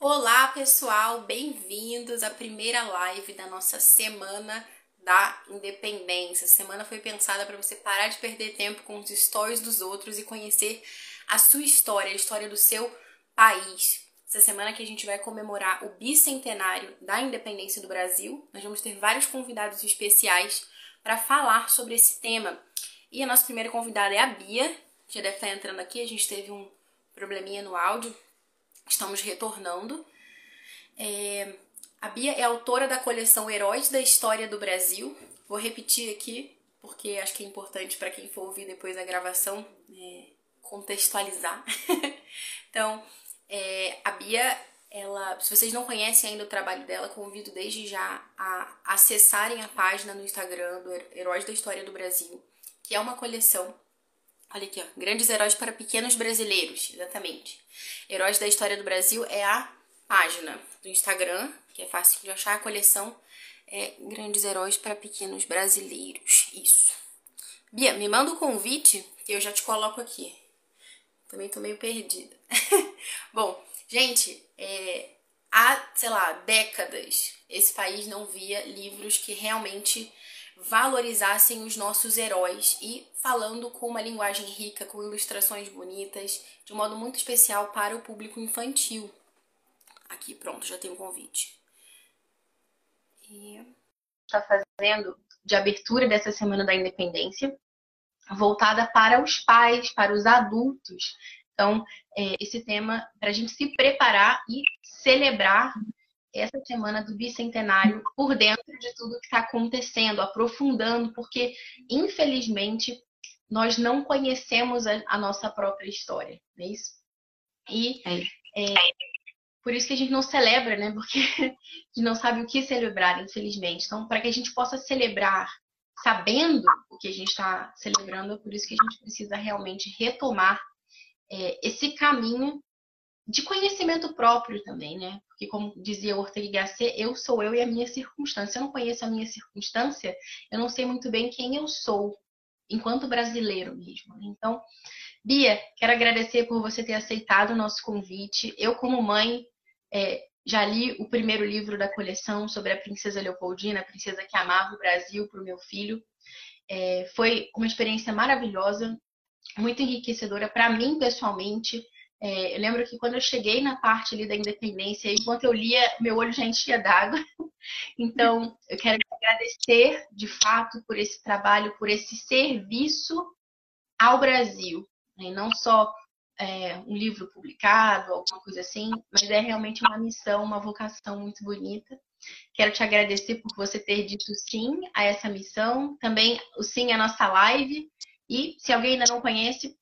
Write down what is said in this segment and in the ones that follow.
Olá, pessoal, bem-vindos à primeira live da nossa semana da independência. A semana foi pensada para você parar de perder tempo com os stories dos outros e conhecer a sua história, a história do seu país. Essa semana que a gente vai comemorar o bicentenário da independência do Brasil, nós vamos ter vários convidados especiais para falar sobre esse tema. E a nossa primeira convidada é a Bia, já deve estar entrando aqui, a gente teve um probleminha no áudio, estamos retornando. É, a Bia é autora da coleção Heróis da História do Brasil. Vou repetir aqui, porque acho que é importante para quem for ouvir depois a gravação é, contextualizar. então, é, a Bia, ela, se vocês não conhecem ainda o trabalho dela, convido desde já a acessarem a página no Instagram do Heróis da História do Brasil, que é uma coleção Olha aqui, ó. Grandes heróis para pequenos brasileiros. Exatamente. Heróis da História do Brasil é a página do Instagram, que é fácil de achar. A coleção é Grandes Heróis para Pequenos Brasileiros. Isso. Bia, me manda o um convite que eu já te coloco aqui. Também tô meio perdida. Bom, gente, é, há, sei lá, décadas esse país não via livros que realmente valorizassem os nossos heróis e falando com uma linguagem rica, com ilustrações bonitas, de um modo muito especial para o público infantil. Aqui, pronto, já tem o um convite. E está fazendo de abertura dessa Semana da Independência, voltada para os pais, para os adultos. Então, é, esse tema para a gente se preparar e celebrar essa semana do bicentenário por dentro de tudo que está acontecendo, aprofundando, porque infelizmente nós não conhecemos a, a nossa própria história, não é isso? E é. É, por isso que a gente não celebra, né? Porque a gente não sabe o que celebrar, infelizmente. Então, para que a gente possa celebrar sabendo o que a gente está celebrando, é por isso que a gente precisa realmente retomar é, esse caminho de conhecimento próprio também, né? Porque, como dizia Ortega Gasset, eu sou eu e a minha circunstância. Se eu não conheço a minha circunstância, eu não sei muito bem quem eu sou, enquanto brasileiro mesmo. Né? Então, Bia, quero agradecer por você ter aceitado o nosso convite. Eu, como mãe, é, já li o primeiro livro da coleção sobre a princesa Leopoldina, a princesa que amava o Brasil para o meu filho. É, foi uma experiência maravilhosa, muito enriquecedora para mim pessoalmente. É, eu lembro que quando eu cheguei na parte ali da independência, enquanto eu lia, meu olho já enchia d'água. Então, eu quero agradecer de fato por esse trabalho, por esse serviço ao Brasil. Né? Não só é, um livro publicado, alguma coisa assim, mas é realmente uma missão, uma vocação muito bonita. Quero te agradecer por você ter dito sim a essa missão, também o sim à nossa live. E se alguém ainda não conhece,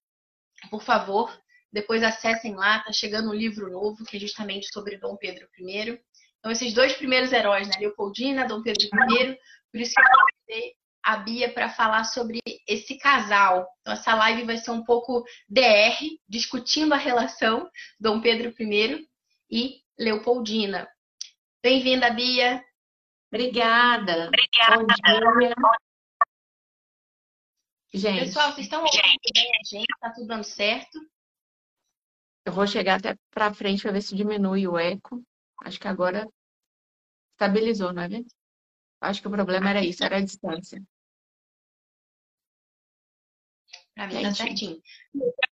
por favor, depois acessem lá, tá chegando um livro novo que é justamente sobre Dom Pedro I. Então, esses dois primeiros heróis, né? Leopoldina, Dom Pedro I, por isso que eu convidei a Bia para falar sobre esse casal. Então, essa live vai ser um pouco DR, discutindo a relação Dom Pedro I e Leopoldina. Bem-vinda, Bia. Obrigada. Obrigada. Bom dia. Gente. Pessoal, vocês estão ouvindo bem a gente? Tá tudo dando certo? Eu vou chegar até para frente para ver se diminui o eco. Acho que agora estabilizou, não é verdade? Acho que o problema era isso, era a distância. Para mim tá certinho.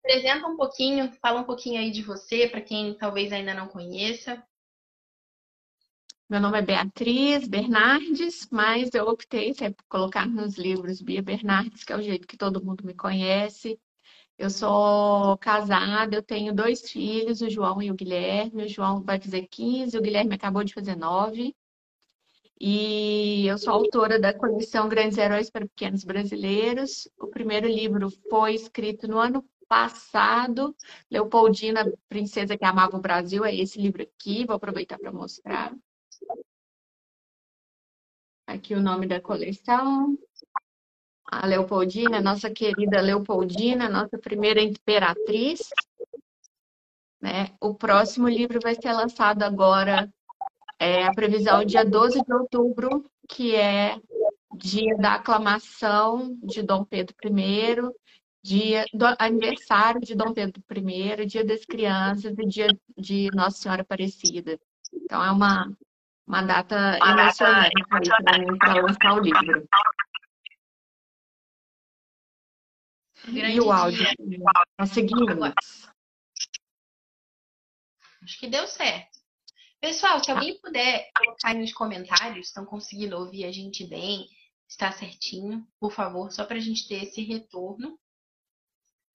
Apresenta um pouquinho, fala um pouquinho aí de você, para quem talvez ainda não conheça. Meu nome é Beatriz Bernardes, mas eu optei por colocar nos livros Bia Bernardes, que é o jeito que todo mundo me conhece. Eu sou casada, eu tenho dois filhos, o João e o Guilherme. O João vai fazer 15, o Guilherme acabou de fazer 9. E eu sou autora da coleção Grandes Heróis para Pequenos Brasileiros. O primeiro livro foi escrito no ano passado, Leopoldina, Princesa que Amava o Brasil, é esse livro aqui, vou aproveitar para mostrar. Aqui o nome da coleção a Leopoldina, nossa querida Leopoldina, nossa primeira imperatriz. Né? O próximo livro vai ser lançado agora, é, a previsão dia 12 de outubro, que é dia da aclamação de Dom Pedro I. dia do aniversário de Dom Pedro I, dia das crianças e dia de Nossa Senhora Aparecida. Então é uma, uma data emocionante para lançar o livro. Grande e o áudio. Conseguimos. Acho que deu certo. Pessoal, se alguém puder colocar aí nos comentários, estão conseguindo ouvir a gente bem, está certinho, por favor, só para a gente ter esse retorno.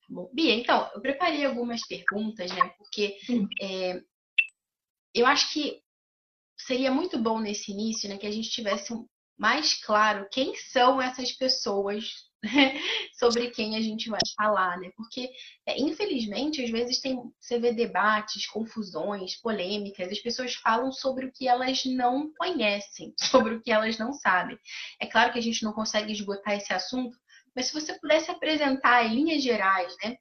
Tá bom. Bia, então, eu preparei algumas perguntas, né? Porque é, eu acho que seria muito bom nesse início, né, que a gente tivesse mais claro quem são essas pessoas sobre quem a gente vai falar, né? Porque, é, infelizmente, às vezes tem, você vê debates, confusões, polêmicas, as pessoas falam sobre o que elas não conhecem, sobre o que elas não sabem. É claro que a gente não consegue esgotar esse assunto, mas se você pudesse apresentar em linhas gerais, né?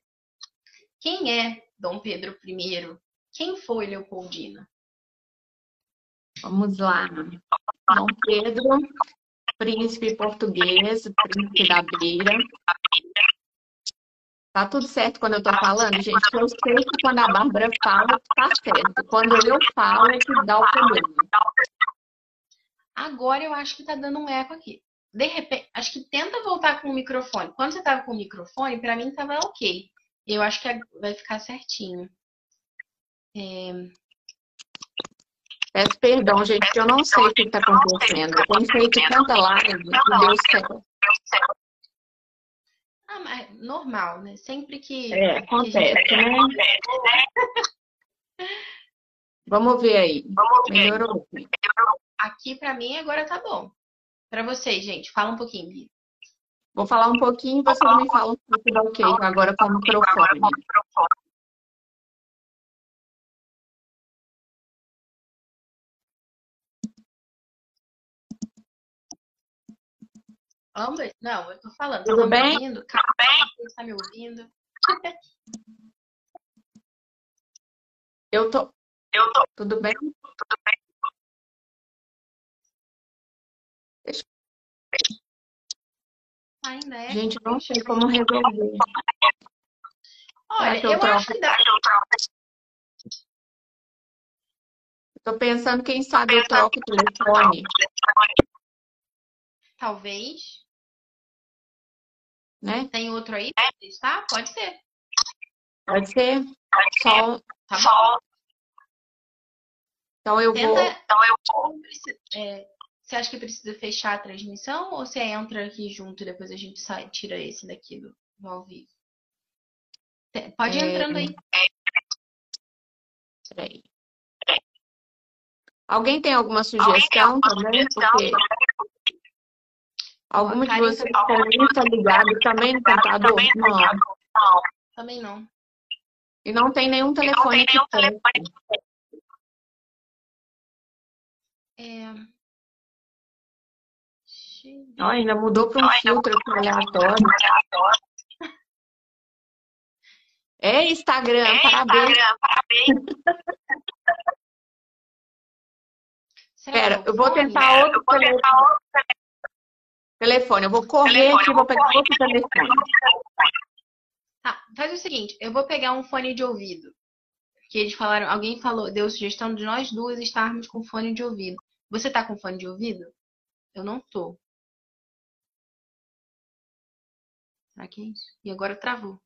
Quem é Dom Pedro I? Quem foi Leopoldina? Vamos lá. Dom Pedro príncipe português, príncipe da beira. Tá tudo certo quando eu tô falando, gente? Eu sei que quando a Bárbara fala, tá certo. Quando eu falo, é que dá o problema. Agora eu acho que tá dando um eco aqui. De repente, acho que tenta voltar com o microfone. Quando você tava com o microfone, para mim tava ok. Eu acho que vai ficar certinho. É... Peço perdão, gente, que eu não sei o que está acontecendo. Eu tenho feito tanta live e deu certo. Ah, mas normal, né? Sempre que. É, acontece, que gente... né? Vamos ver aí. Melhorou. Aqui para mim agora tá bom. Para vocês, gente, fala um pouquinho, Bia. Vou falar um pouquinho e vocês me falam se tudo ok agora com o microfone. Ambas? Não, eu tô falando. Tudo tá bem? Me ouvindo? Calma, bem? Tá me ouvindo? Eu tô. Eu tô. Tudo bem? Tudo bem. Deixa... Ainda é? Gente, não sei como resolver. Olha, eu, eu acho que dá. Tô pensando, quem sabe eu troco o telefone. Talvez. Né? Tem outro aí? Tá? Pode ser. Pode ser. Só. Tá. Então eu Tenta... vou. Então eu vou. É, você acha que precisa fechar a transmissão ou você entra aqui junto e depois a gente sai, tira esse daqui do, do ao vivo? Pode ir é... entrando aí. Peraí. Alguém tem alguma sugestão também? Porque Alguma de vocês também está ligado também no computador? Não. Também não. E não tem nenhum telefone aqui perto. É... Oh, ainda mudou para um filtro aqui aleatório. É Instagram, é parabéns. parabéns. Espera, eu vou tentar outro telefone. Telefone, eu vou correr telefone, aqui, vou pegar outro telefone. Tá, faz o seguinte, eu vou pegar um fone de ouvido. Que eles falaram, alguém falou, deu sugestão de nós duas estarmos com fone de ouvido. Você tá com fone de ouvido? Eu não tô. Será que é isso? E agora travou.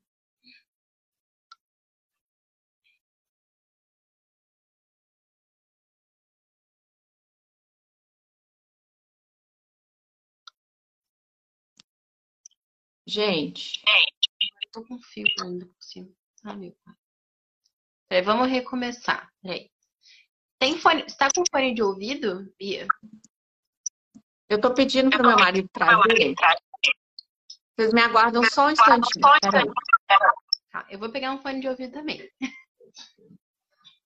Gente. Eu tô com fio ainda por cima. Ah, meu pai. Peraí, vamos recomeçar. Peraí. Tem fone. Você tá com fone de ouvido, Bia? Eu tô pedindo pro meu marido trazer. Vocês me aguardam só um instantinho. Tá, eu vou pegar um fone de ouvido também.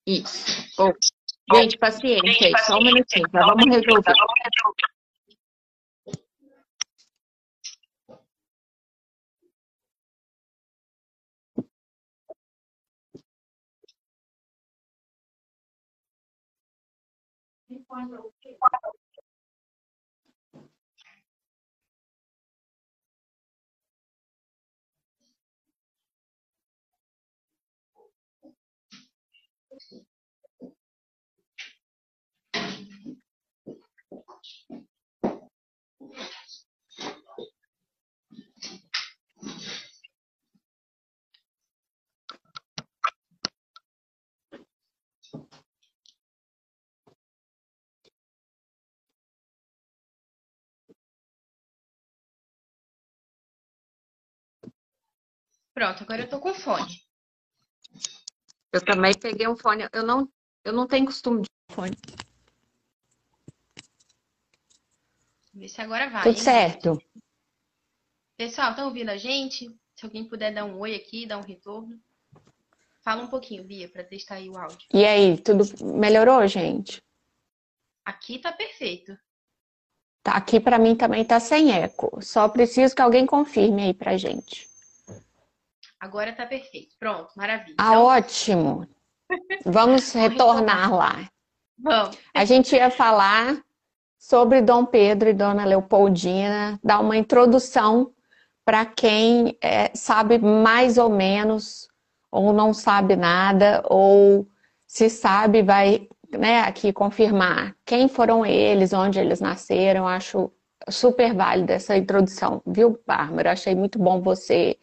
Isso. Oh. Gente, paciência aí, só um minutinho. Já vamos resolver. cuando Pronto, agora eu tô com fone. Eu também peguei um fone. Eu não, eu não tenho costume de fone. Vê se agora vai. Tudo hein? certo. Pessoal, estão ouvindo a gente? Se alguém puder dar um oi aqui, dar um retorno. Fala um pouquinho, Bia, para testar aí o áudio. E aí, tudo melhorou, gente? Aqui tá perfeito. Tá, aqui para mim também tá sem eco. Só preciso que alguém confirme aí pra gente. Agora tá perfeito. Pronto, maravilha. Ah, Então, ótimo. Vamos retornar lá. vamos. A gente ia falar sobre Dom Pedro e Dona Leopoldina, dar uma introdução para quem é, sabe mais ou menos, ou não sabe nada, ou se sabe, vai né, aqui confirmar quem foram eles, onde eles nasceram. Acho super válida essa introdução, viu, Bárbara? Achei muito bom você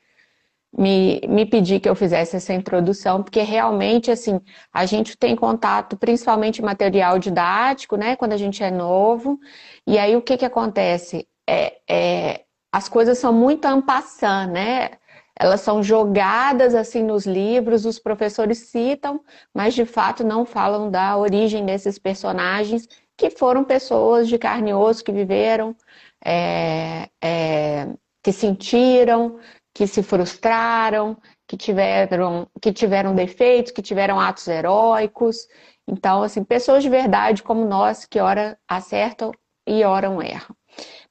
me, me pedir que eu fizesse essa introdução, porque realmente, assim, a gente tem contato principalmente material didático, né, quando a gente é novo, e aí o que que acontece? É, é, as coisas são muito passant, né? Elas são jogadas assim nos livros, os professores citam, mas de fato não falam da origem desses personagens, que foram pessoas de carne e osso que viveram, é, é, que sentiram, que se frustraram, que tiveram, que tiveram defeitos, que tiveram atos heróicos. Então, assim, pessoas de verdade como nós, que ora acertam e oram erram.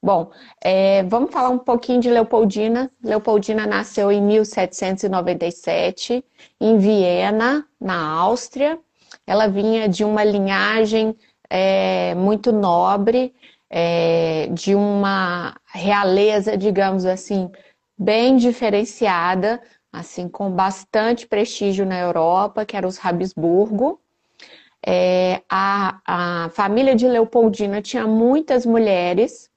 Bom, é, vamos falar um pouquinho de Leopoldina. Leopoldina nasceu em 1797, em Viena, na Áustria. Ela vinha de uma linhagem é, muito nobre, é, de uma realeza, digamos assim, bem diferenciada, assim, com bastante prestígio na Europa, que era os Habsburgo. É, a, a família de Leopoldina tinha muitas mulheres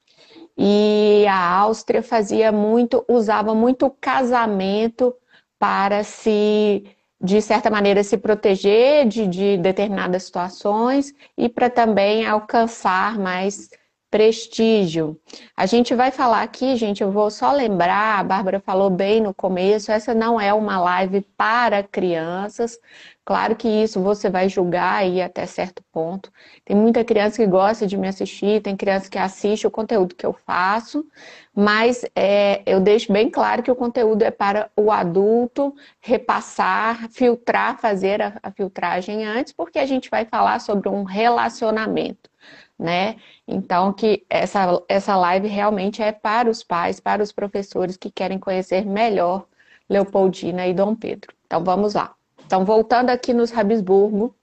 e a Áustria fazia muito, usava muito casamento para se, de certa maneira, se proteger de, de determinadas situações e para também alcançar mais prestígio. A gente vai falar aqui, gente, eu vou só lembrar, a Bárbara falou bem no começo, essa não é uma live para crianças. Claro que isso você vai julgar aí até certo ponto. Tem muita criança que gosta de me assistir, tem criança que assiste o conteúdo que eu faço, mas é, eu deixo bem claro que o conteúdo é para o adulto repassar, filtrar, fazer a, a filtragem antes, porque a gente vai falar sobre um relacionamento né? Então, que essa, essa live realmente é para os pais, para os professores que querem conhecer melhor Leopoldina e Dom Pedro. Então, vamos lá. Então, voltando aqui nos Habsburgo,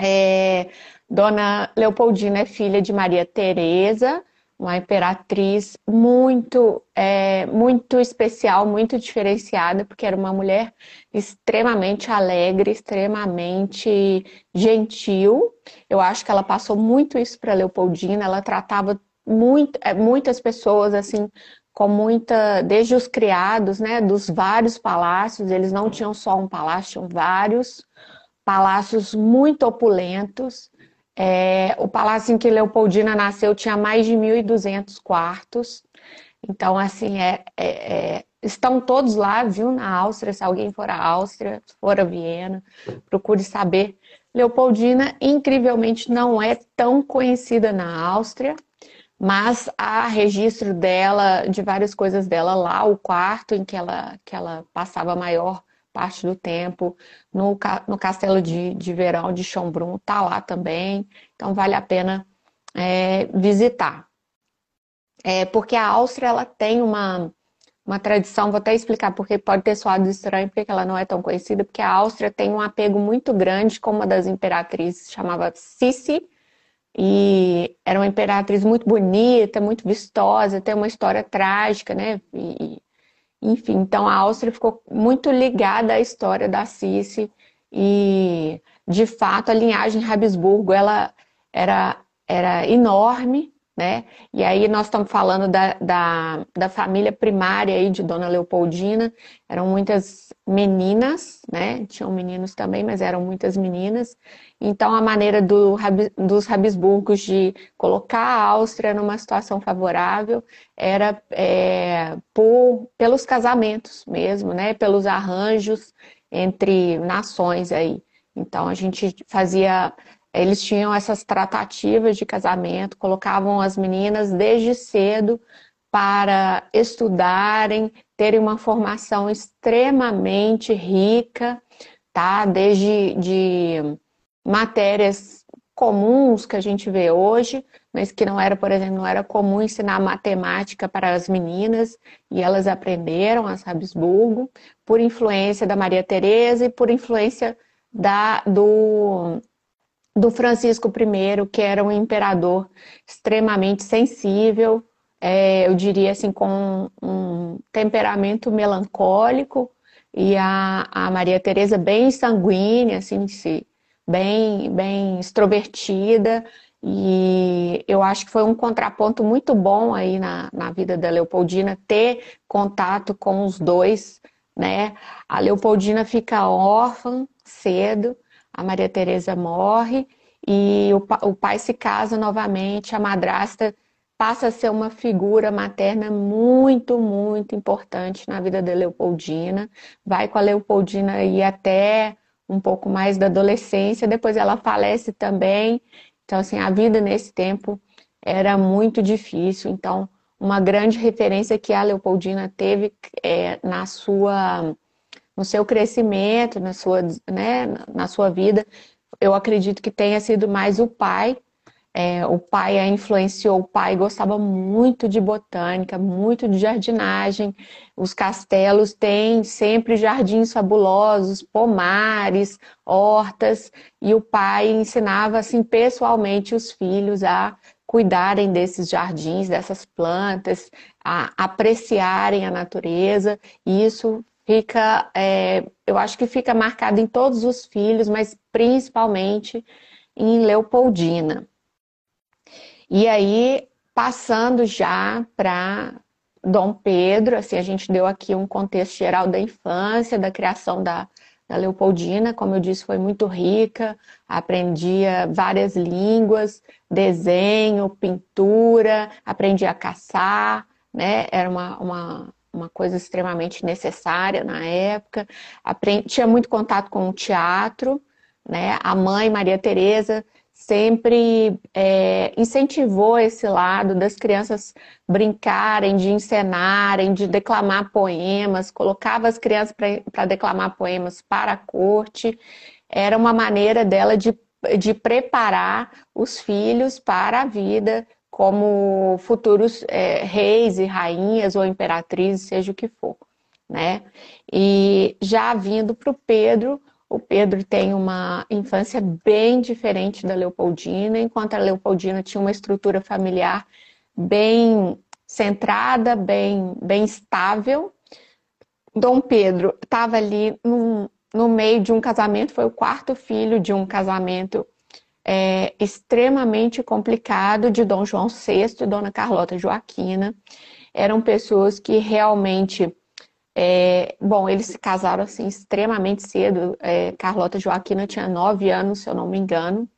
é, Dona Leopoldina é filha de Maria Teresa, uma imperatriz muito, é, muito especial, muito diferenciada, porque era uma mulher extremamente alegre, extremamente gentil. Eu acho que ela passou muito isso para Leopoldina. Ela tratava muito, é, muitas pessoas assim com muita, desde os criados, né, dos vários palácios. Eles não tinham só um palácio, tinham vários palácios muito opulentos. É, o palácio em que Leopoldina nasceu tinha mais de 1.200 quartos. Então, assim, é, é, é, estão todos lá, viu, na Áustria. Se alguém for à Áustria, for a Viena, procure saber. Leopoldina, incrivelmente, não é tão conhecida na Áustria, mas há registro dela, de várias coisas dela lá. O quarto em que ela, que ela passava maior parte do tempo, no, no castelo de, de verão de Schönbrunn, tá lá também, então vale a pena é, visitar. É, porque a Áustria ela tem uma, uma tradição, vou até explicar porque pode ter soado estranho, porque ela não é tão conhecida, porque a Áustria tem um apego muito grande com uma das imperatrizes, chamava Sissi, e era uma imperatriz muito bonita, muito vistosa, tem uma história trágica, né? E, enfim, então a Áustria ficou muito ligada à história da Cici e de fato, a linhagem Habsburgo ela era, era enorme, né? E aí nós estamos falando da, da, da, família primária aí de Dona Leopoldina, eram muitas meninas, né? Tinham meninos também, mas eram muitas meninas. Então a maneira do, dos Habsburgos de colocar a Áustria numa situação favorável era é, por, pelos casamentos mesmo, né? Pelos arranjos entre nações aí. Então a gente fazia eles tinham essas tratativas de casamento, colocavam as meninas desde cedo para estudarem, terem uma formação extremamente rica, tá? Desde de matérias comuns que a gente vê hoje, mas que não era, por exemplo, não era comum ensinar matemática para as meninas, e elas aprenderam a Habsburgo, por influência da Maria Teresa e por influência da, do, do Francisco I, que era um imperador extremamente sensível, é, eu diria assim, com um temperamento melancólico, e a, a Maria Teresa bem sanguínea, assim, bem, bem extrovertida, e eu acho que foi um contraponto muito bom aí na, na vida da Leopoldina ter contato com os dois, né? A Leopoldina fica órfã cedo, a Maria Teresa morre e o, o pai se casa novamente, a madrasta passa a ser uma figura materna muito, muito importante na vida da Leopoldina. Vai com a Leopoldina aí até um pouco mais da adolescência, depois ela falece também. Então, assim, a vida nesse tempo era muito difícil. Então, uma grande referência que a Leopoldina teve é, na sua no seu crescimento, na sua, né, na sua vida. Eu acredito que tenha sido mais o pai. É, o pai a influenciou, o pai gostava muito de botânica, muito de jardinagem. Os castelos têm sempre jardins fabulosos, pomares, hortas, e o pai ensinava assim pessoalmente os filhos a cuidarem desses jardins, dessas plantas, a apreciarem a natureza. E isso fica, é, eu acho que fica marcado em todos os filhos, mas principalmente em Leopoldina. E aí, passando já para Dom Pedro, assim, a gente deu aqui um contexto geral da infância, da criação da, da Leopoldina, como eu disse, foi muito rica, aprendia várias línguas, desenho, pintura, aprendia a caçar, né? Era uma, uma uma coisa extremamente necessária na época. Aprendi, tinha muito contato com o teatro, né? A mãe, Maria Teresa, sempre é, incentivou esse lado das crianças brincarem, de encenarem, de declamar poemas, colocava as crianças para declamar poemas para a corte. Era uma maneira dela de, de preparar os filhos para a vida como futuros é, reis e rainhas ou imperatrizes, seja o que for, né? E já vindo para o Pedro, o Pedro tem uma infância bem diferente da Leopoldina, enquanto a Leopoldina tinha uma estrutura familiar bem centrada, bem, bem estável. Dom Pedro estava ali no, no meio de um casamento, foi o quarto filho de um casamento é, extremamente complicado de Dom João VI e Dona Carlota Joaquina. Eram pessoas que realmente. É, bom, eles se casaram assim extremamente cedo. É, Carlota Joaquina tinha nove anos, se eu não me engano.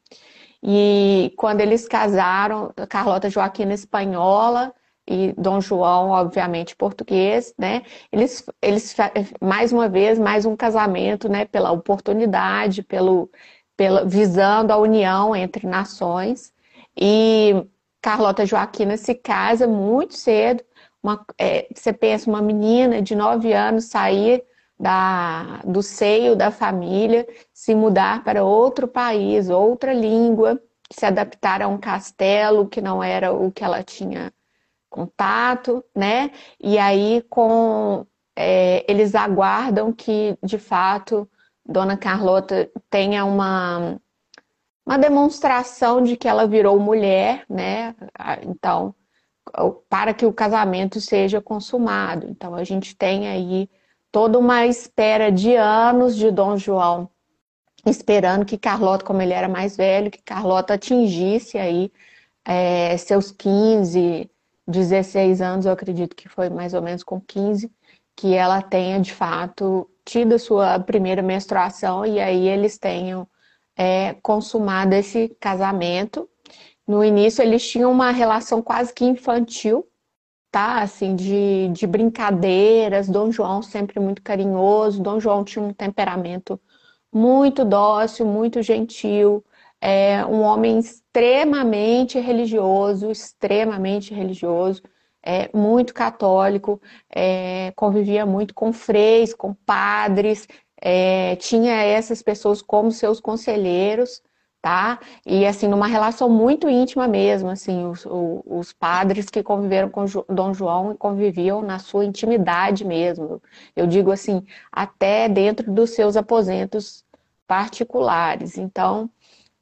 E quando eles casaram, Carlota Joaquina espanhola e Dom João, obviamente, português, né? Eles, eles mais uma vez, mais um casamento, né? Pela oportunidade, pelo, pela, visando a união entre nações. E Carlota Joaquina se casa muito cedo. Uma, é, você pensa, uma menina de nove anos sair da, do seio da família, se mudar para outro país, outra língua, se adaptar a um castelo que não era o que ela tinha contato, né? E aí com é, eles aguardam que de fato Dona Carlota tenha uma, uma demonstração de que ela virou mulher, né? Então, para que o casamento seja consumado. Então, a gente tem aí toda uma espera de anos de Dom João esperando que Carlota, como ele era mais velho, que Carlota atingisse aí é, seus 15, 16 anos, eu acredito que foi mais ou menos com 15, que ela tenha de fato tido sua primeira menstruação e aí eles tenham é, consumado esse casamento. No início eles tinham uma relação quase que infantil, tá? Assim, de, de brincadeiras. Dom João sempre muito carinhoso. Dom João tinha um temperamento muito dócil, muito gentil. É um homem extremamente religioso, extremamente religioso, é, muito católico, é, convivia muito com freis, com padres, é, tinha essas pessoas como seus conselheiros, tá? E assim, numa relação muito íntima mesmo, assim, os, os padres que conviveram com Dom João conviviam na sua intimidade mesmo. Eu digo assim, até dentro dos seus aposentos particulares. Então,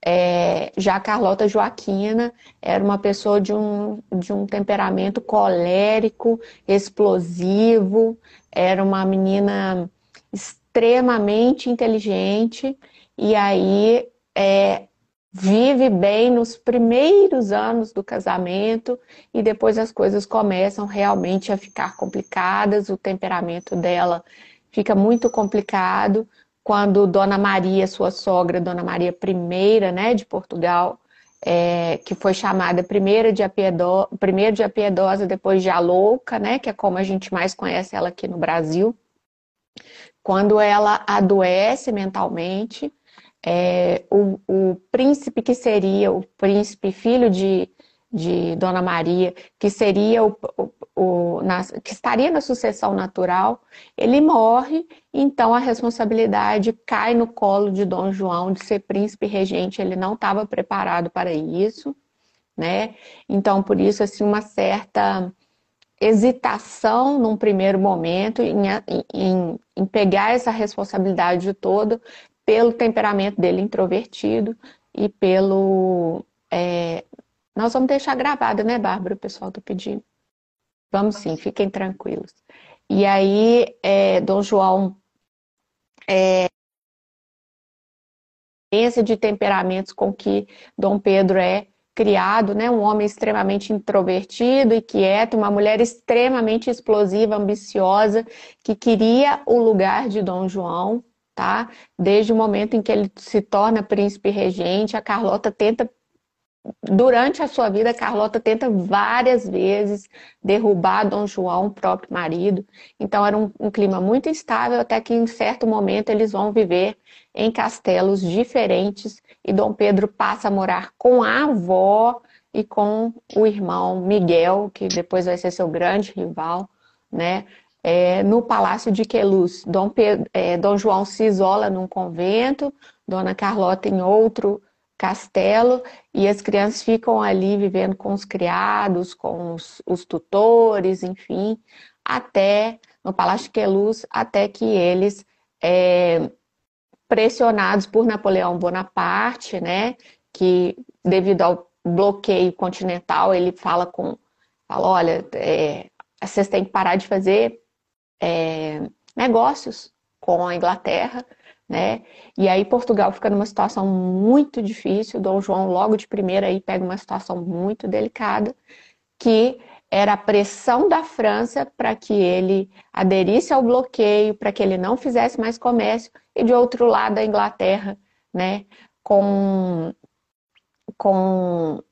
é, já Carlota Joaquina era uma pessoa de um, de um temperamento colérico, explosivo, era uma menina extremamente inteligente e aí é, vive bem nos primeiros anos do casamento e depois as coisas começam realmente a ficar complicadas, o temperamento dela fica muito complicado quando Dona Maria, sua sogra, Dona Maria I, né, de Portugal, é, que foi chamada primeira de, Apiedo, de Apiedosa, depois de a Louca, né, que é como a gente mais conhece ela aqui no Brasil, quando ela adoece mentalmente, é, o, o, príncipe que seria o príncipe filho de, de Dona Maria, que seria o, o, o na, que estaria na sucessão natural, ele morre, então a responsabilidade cai no colo de Dom João de ser príncipe regente. Ele não estava preparado para isso, né? Então por isso assim uma certa hesitação num primeiro momento em, em, em pegar essa responsabilidade toda pelo temperamento dele introvertido e pelo. É... Nós vamos deixar gravado, né, Bárbara? O pessoal tá pedindo. Vamos sim, fiquem tranquilos. E aí, é, Dom João é, de temperamentos com que Dom Pedro é criado, né? Um homem extremamente introvertido e quieto, uma mulher extremamente explosiva, ambiciosa, que queria o lugar de Dom João, tá? Desde o momento em que ele se torna príncipe regente, a Carlota tenta durante a sua vida, Carlota tenta várias vezes derrubar Dom João, o próprio marido. Então era um, um, clima muito instável, até que em certo momento eles vão viver em castelos diferentes e Dom Pedro passa a morar com a avó e com o irmão Miguel, que depois vai ser seu grande rival, né? É, no Palácio de Queluz. Dom, Pedro, é, Dom João se isola num convento, Dona Carlota em outro castelo, e as crianças ficam ali vivendo com os criados, com os, os tutores, enfim, até no Palácio de Queluz, até que eles é, pressionados por Napoleão Bonaparte, né, que devido ao bloqueio continental, ele fala com, fala, olha, é, vocês têm que parar de fazer é, negócios com a Inglaterra, né? E aí Portugal fica numa situação muito difícil. Dom João logo de primeira aí pega uma situação muito delicada, que era a pressão da França para que ele aderisse ao bloqueio, para que ele não fizesse mais comércio, e de outro lado a Inglaterra, né, com, com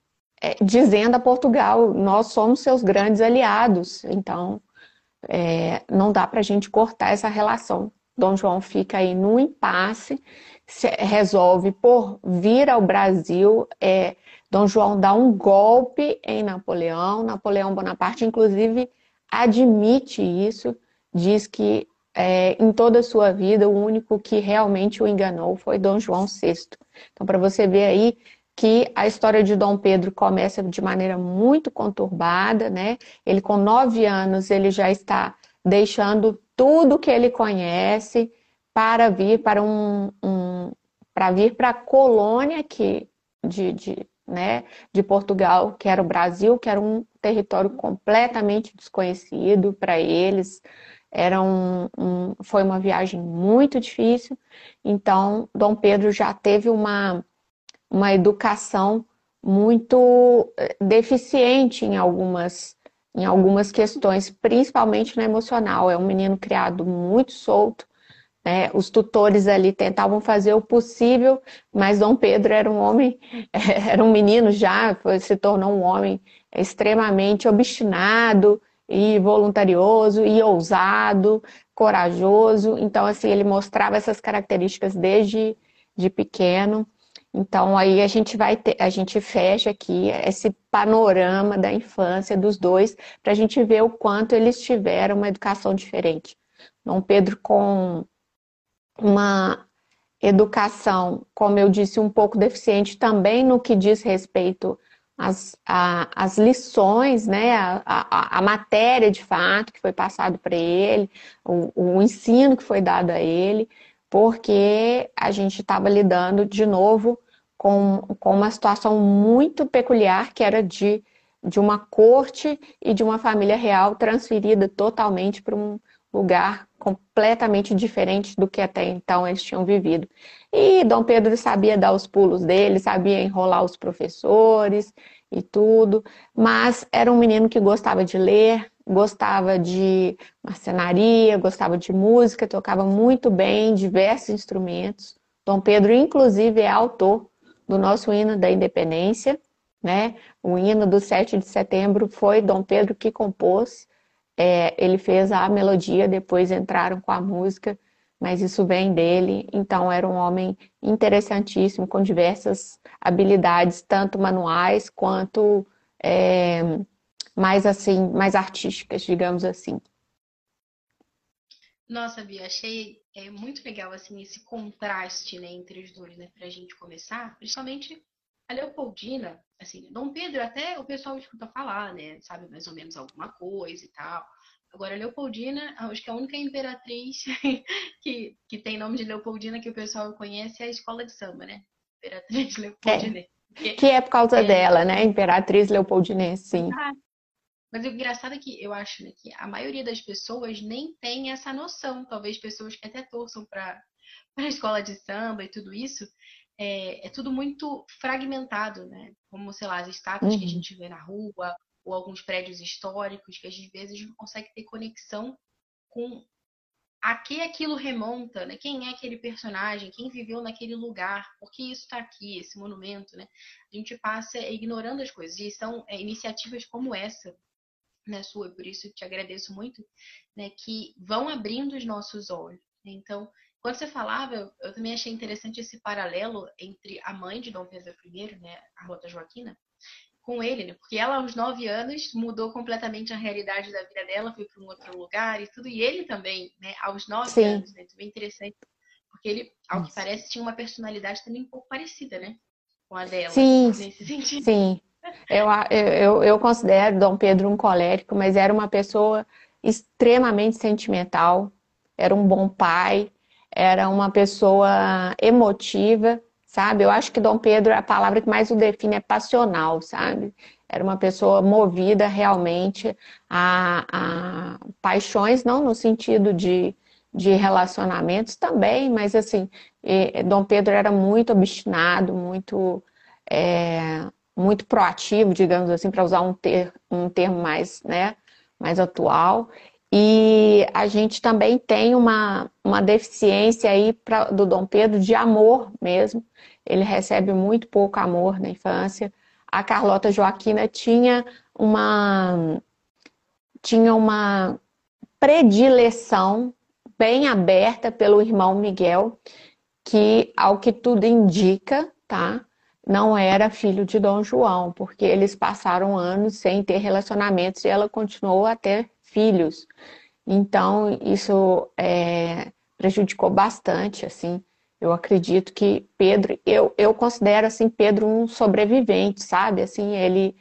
é, dizendo a Portugal, nós somos seus grandes aliados, então é, não dá para a gente cortar essa relação. Dom João fica aí no impasse, resolve por vir ao Brasil, é, Dom João dá um golpe em Napoleão. Napoleão Bonaparte, inclusive, admite isso, diz que é, em toda a sua vida o único que realmente o enganou foi Dom João VI. Então, para você ver aí que a história de Dom Pedro começa de maneira muito conturbada, né? Ele com nove anos ele já está deixando tudo que ele conhece para vir para um, um para vir para a colônia que de, de né, de Portugal, que era o Brasil, que era um território completamente desconhecido para eles. Era um, um, foi uma viagem muito difícil, então Dom Pedro já teve uma, uma educação muito eh, deficiente em algumas, em algumas questões, principalmente no emocional. É um menino criado muito solto, né? Os tutores ali tentavam fazer o possível, mas Dom Pedro era um homem, era um menino já, se tornou um homem extremamente obstinado e voluntarioso e ousado, corajoso. Então, assim, ele mostrava essas características desde de pequeno. Então, aí a gente vai ter, a gente fecha aqui esse panorama da infância dos dois, para a gente ver o quanto eles tiveram uma educação diferente. Dom Pedro com uma educação, como eu disse, um pouco deficiente também no que diz respeito às, às lições, né, a, a, a, matéria de fato que foi passado para ele, o, o ensino que foi dado a ele, porque a gente estava lidando de novo com, com uma situação muito peculiar que era de, de uma corte e de uma família real transferida totalmente para um lugar completamente diferente do que até então eles tinham vivido. E Dom Pedro sabia dar os pulos dele, sabia enrolar os professores e tudo, mas era um menino que gostava de ler, gostava de marcenaria, gostava de música, tocava muito bem diversos instrumentos. Dom Pedro, inclusive, é autor do nosso hino da independência, né? O hino do 7 de setembro foi Dom Pedro que compôs. É, ele fez a melodia, depois entraram com a música, mas isso vem dele. Então, era um homem interessantíssimo, com diversas habilidades, tanto manuais quanto é, mais assim, mais artísticas, digamos assim. Nossa, Bia, achei é, muito legal assim esse contraste né, entre os dois, né, para a gente começar, principalmente a Leopoldina, assim, Dom Pedro até o pessoal escuta falar, né? Sabe mais ou menos alguma coisa e tal. Agora, Leopoldina, acho que a única imperatriz que, que tem nome de Leopoldina que o pessoal conhece é a escola de samba, né? Imperatriz Leopoldina. É, que é por causa é, dela, né? Imperatriz Leopoldinense, sim. Ah, mas o engraçado é que eu acho né, que a maioria das pessoas nem tem essa noção. Talvez pessoas que até torçam para a escola de samba e tudo isso, é, é, tudo muito fragmentado, né? Como, sei lá, as estátuas uhum. que a uhum. gente vê na rua, ou alguns prédios históricos, que às vezes não consegue ter conexão com a que aquilo remonta, né? Quem é aquele personagem, quem viveu naquele lugar, por que isso está aqui, esse monumento, né? A gente passa ignorando as coisas. E são é, iniciativas como essa, né, sua, e por isso te agradeço muito, né, que vão abrindo os nossos olhos. Então, quando você falava, eu, eu, também achei interessante esse paralelo entre a mãe de Dom Pedro I, né, a Rota Joaquina, com ele, né? Porque ela, aos nove anos, mudou completamente a realidade da vida dela, foi para um outro lugar e tudo. E ele também, né? Aos nove Sim. anos, né? Também interessante. Porque ele, ao que parece, tinha uma personalidade também um pouco parecida, né? Com a dela. Sim. Nesse sentido. Sim. Eu, eu, eu considero Dom Pedro um colérico, mas era uma pessoa extremamente sentimental, era um bom pai, era uma pessoa emotiva, sabe? Eu acho que Dom Pedro, a palavra que mais o define é passional, sabe? Era uma pessoa movida realmente a, a paixões, não no sentido de, de relacionamentos também, mas assim, Dom Pedro era muito obstinado, muito. É, muito proativo, digamos assim, para usar um, ter, um termo mais, né, mais atual. E a gente também tem uma, uma deficiência aí pra, do Dom Pedro de amor mesmo. Ele recebe muito pouco amor na infância. A Carlota Joaquina tinha uma, tinha uma predileção bem aberta pelo irmão Miguel, que, ao que tudo indica, tá? Não era filho de Dom João, porque eles passaram anos sem ter relacionamentos e ela continuou a ter filhos. Então, isso é, prejudicou bastante, assim. Eu acredito que Pedro, eu, eu considero, assim, Pedro um sobrevivente, sabe? Assim, ele...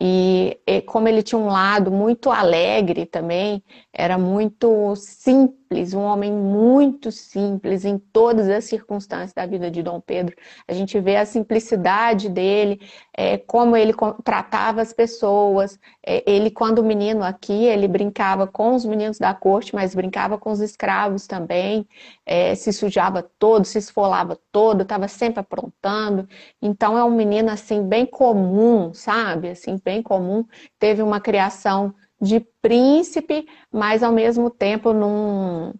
E, e como ele tinha um lado muito alegre também, era muito simples simples, um homem muito simples em todas as circunstâncias da vida de Dom Pedro. A gente vê a simplicidade dele, é, como ele tratava as pessoas. É, ele, quando menino aqui, ele brincava com os meninos da corte, mas brincava com os escravos também. É, se sujava todo, se esfolava todo, estava sempre aprontando. Então é um menino assim bem comum, sabe? Assim bem comum. Teve uma criação de príncipe, mas ao mesmo tempo num,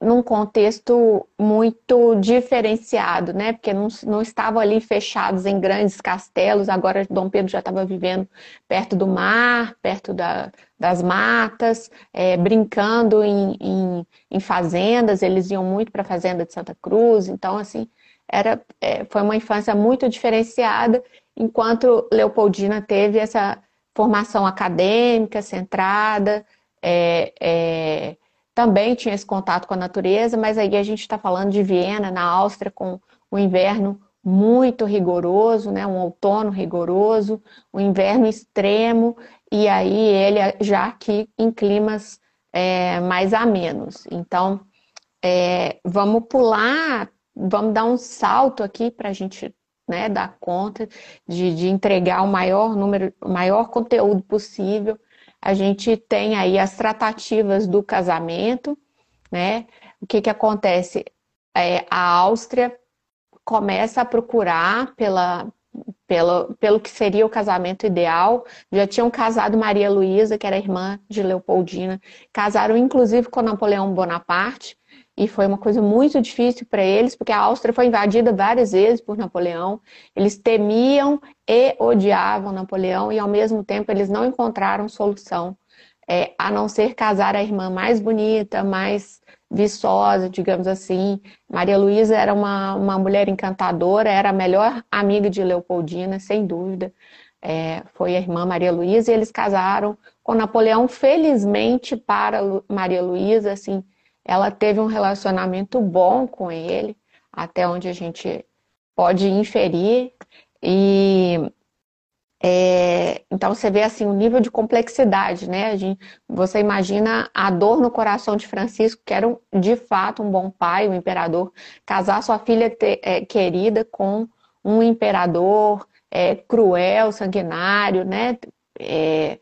num contexto muito diferenciado, né? Porque não, não estavam ali fechados em grandes castelos, agora Dom Pedro já estava vivendo perto do mar, perto da, das matas, é, brincando em, em, em, fazendas, eles iam muito para a fazenda de Santa Cruz, então assim, era, é, foi uma infância muito diferenciada, enquanto Leopoldina teve essa formação acadêmica centrada, é, é, também tinha esse contato com a natureza, mas aí a gente está falando de Viena, na Áustria, com o inverno muito rigoroso, né? um outono rigoroso, um inverno extremo, e aí ele já aqui em climas é, mais amenos. Então, é, vamos pular, vamos dar um salto aqui para a gente né, dar conta de, de entregar o maior número, o maior conteúdo possível. A gente tem aí as tratativas do casamento, né? O que, que acontece? É, a Áustria começa a procurar pela, pelo, pelo que seria o casamento ideal. Já tinham casado Maria Luísa, que era irmã de Leopoldina, casaram inclusive com Napoleão Bonaparte, e foi uma coisa muito difícil para eles, porque a Áustria foi invadida várias vezes por Napoleão. Eles temiam e odiavam Napoleão e, ao mesmo tempo, eles não encontraram solução é, a não ser casar a irmã mais bonita, mais viçosa, digamos assim. Maria Luísa era uma, uma mulher encantadora, era a melhor amiga de Leopoldina, sem dúvida. É, foi a irmã Maria Luísa e eles casaram com Napoleão, felizmente para Maria Luísa, assim, ela teve um relacionamento bom com ele, até onde a gente pode inferir. E é, então você vê assim o nível de complexidade, né? Gente, você imagina a dor no coração de Francisco, que era um, de fato um bom pai, um imperador, casar sua filha te, é, querida com um imperador é, cruel, sanguinário, né? É,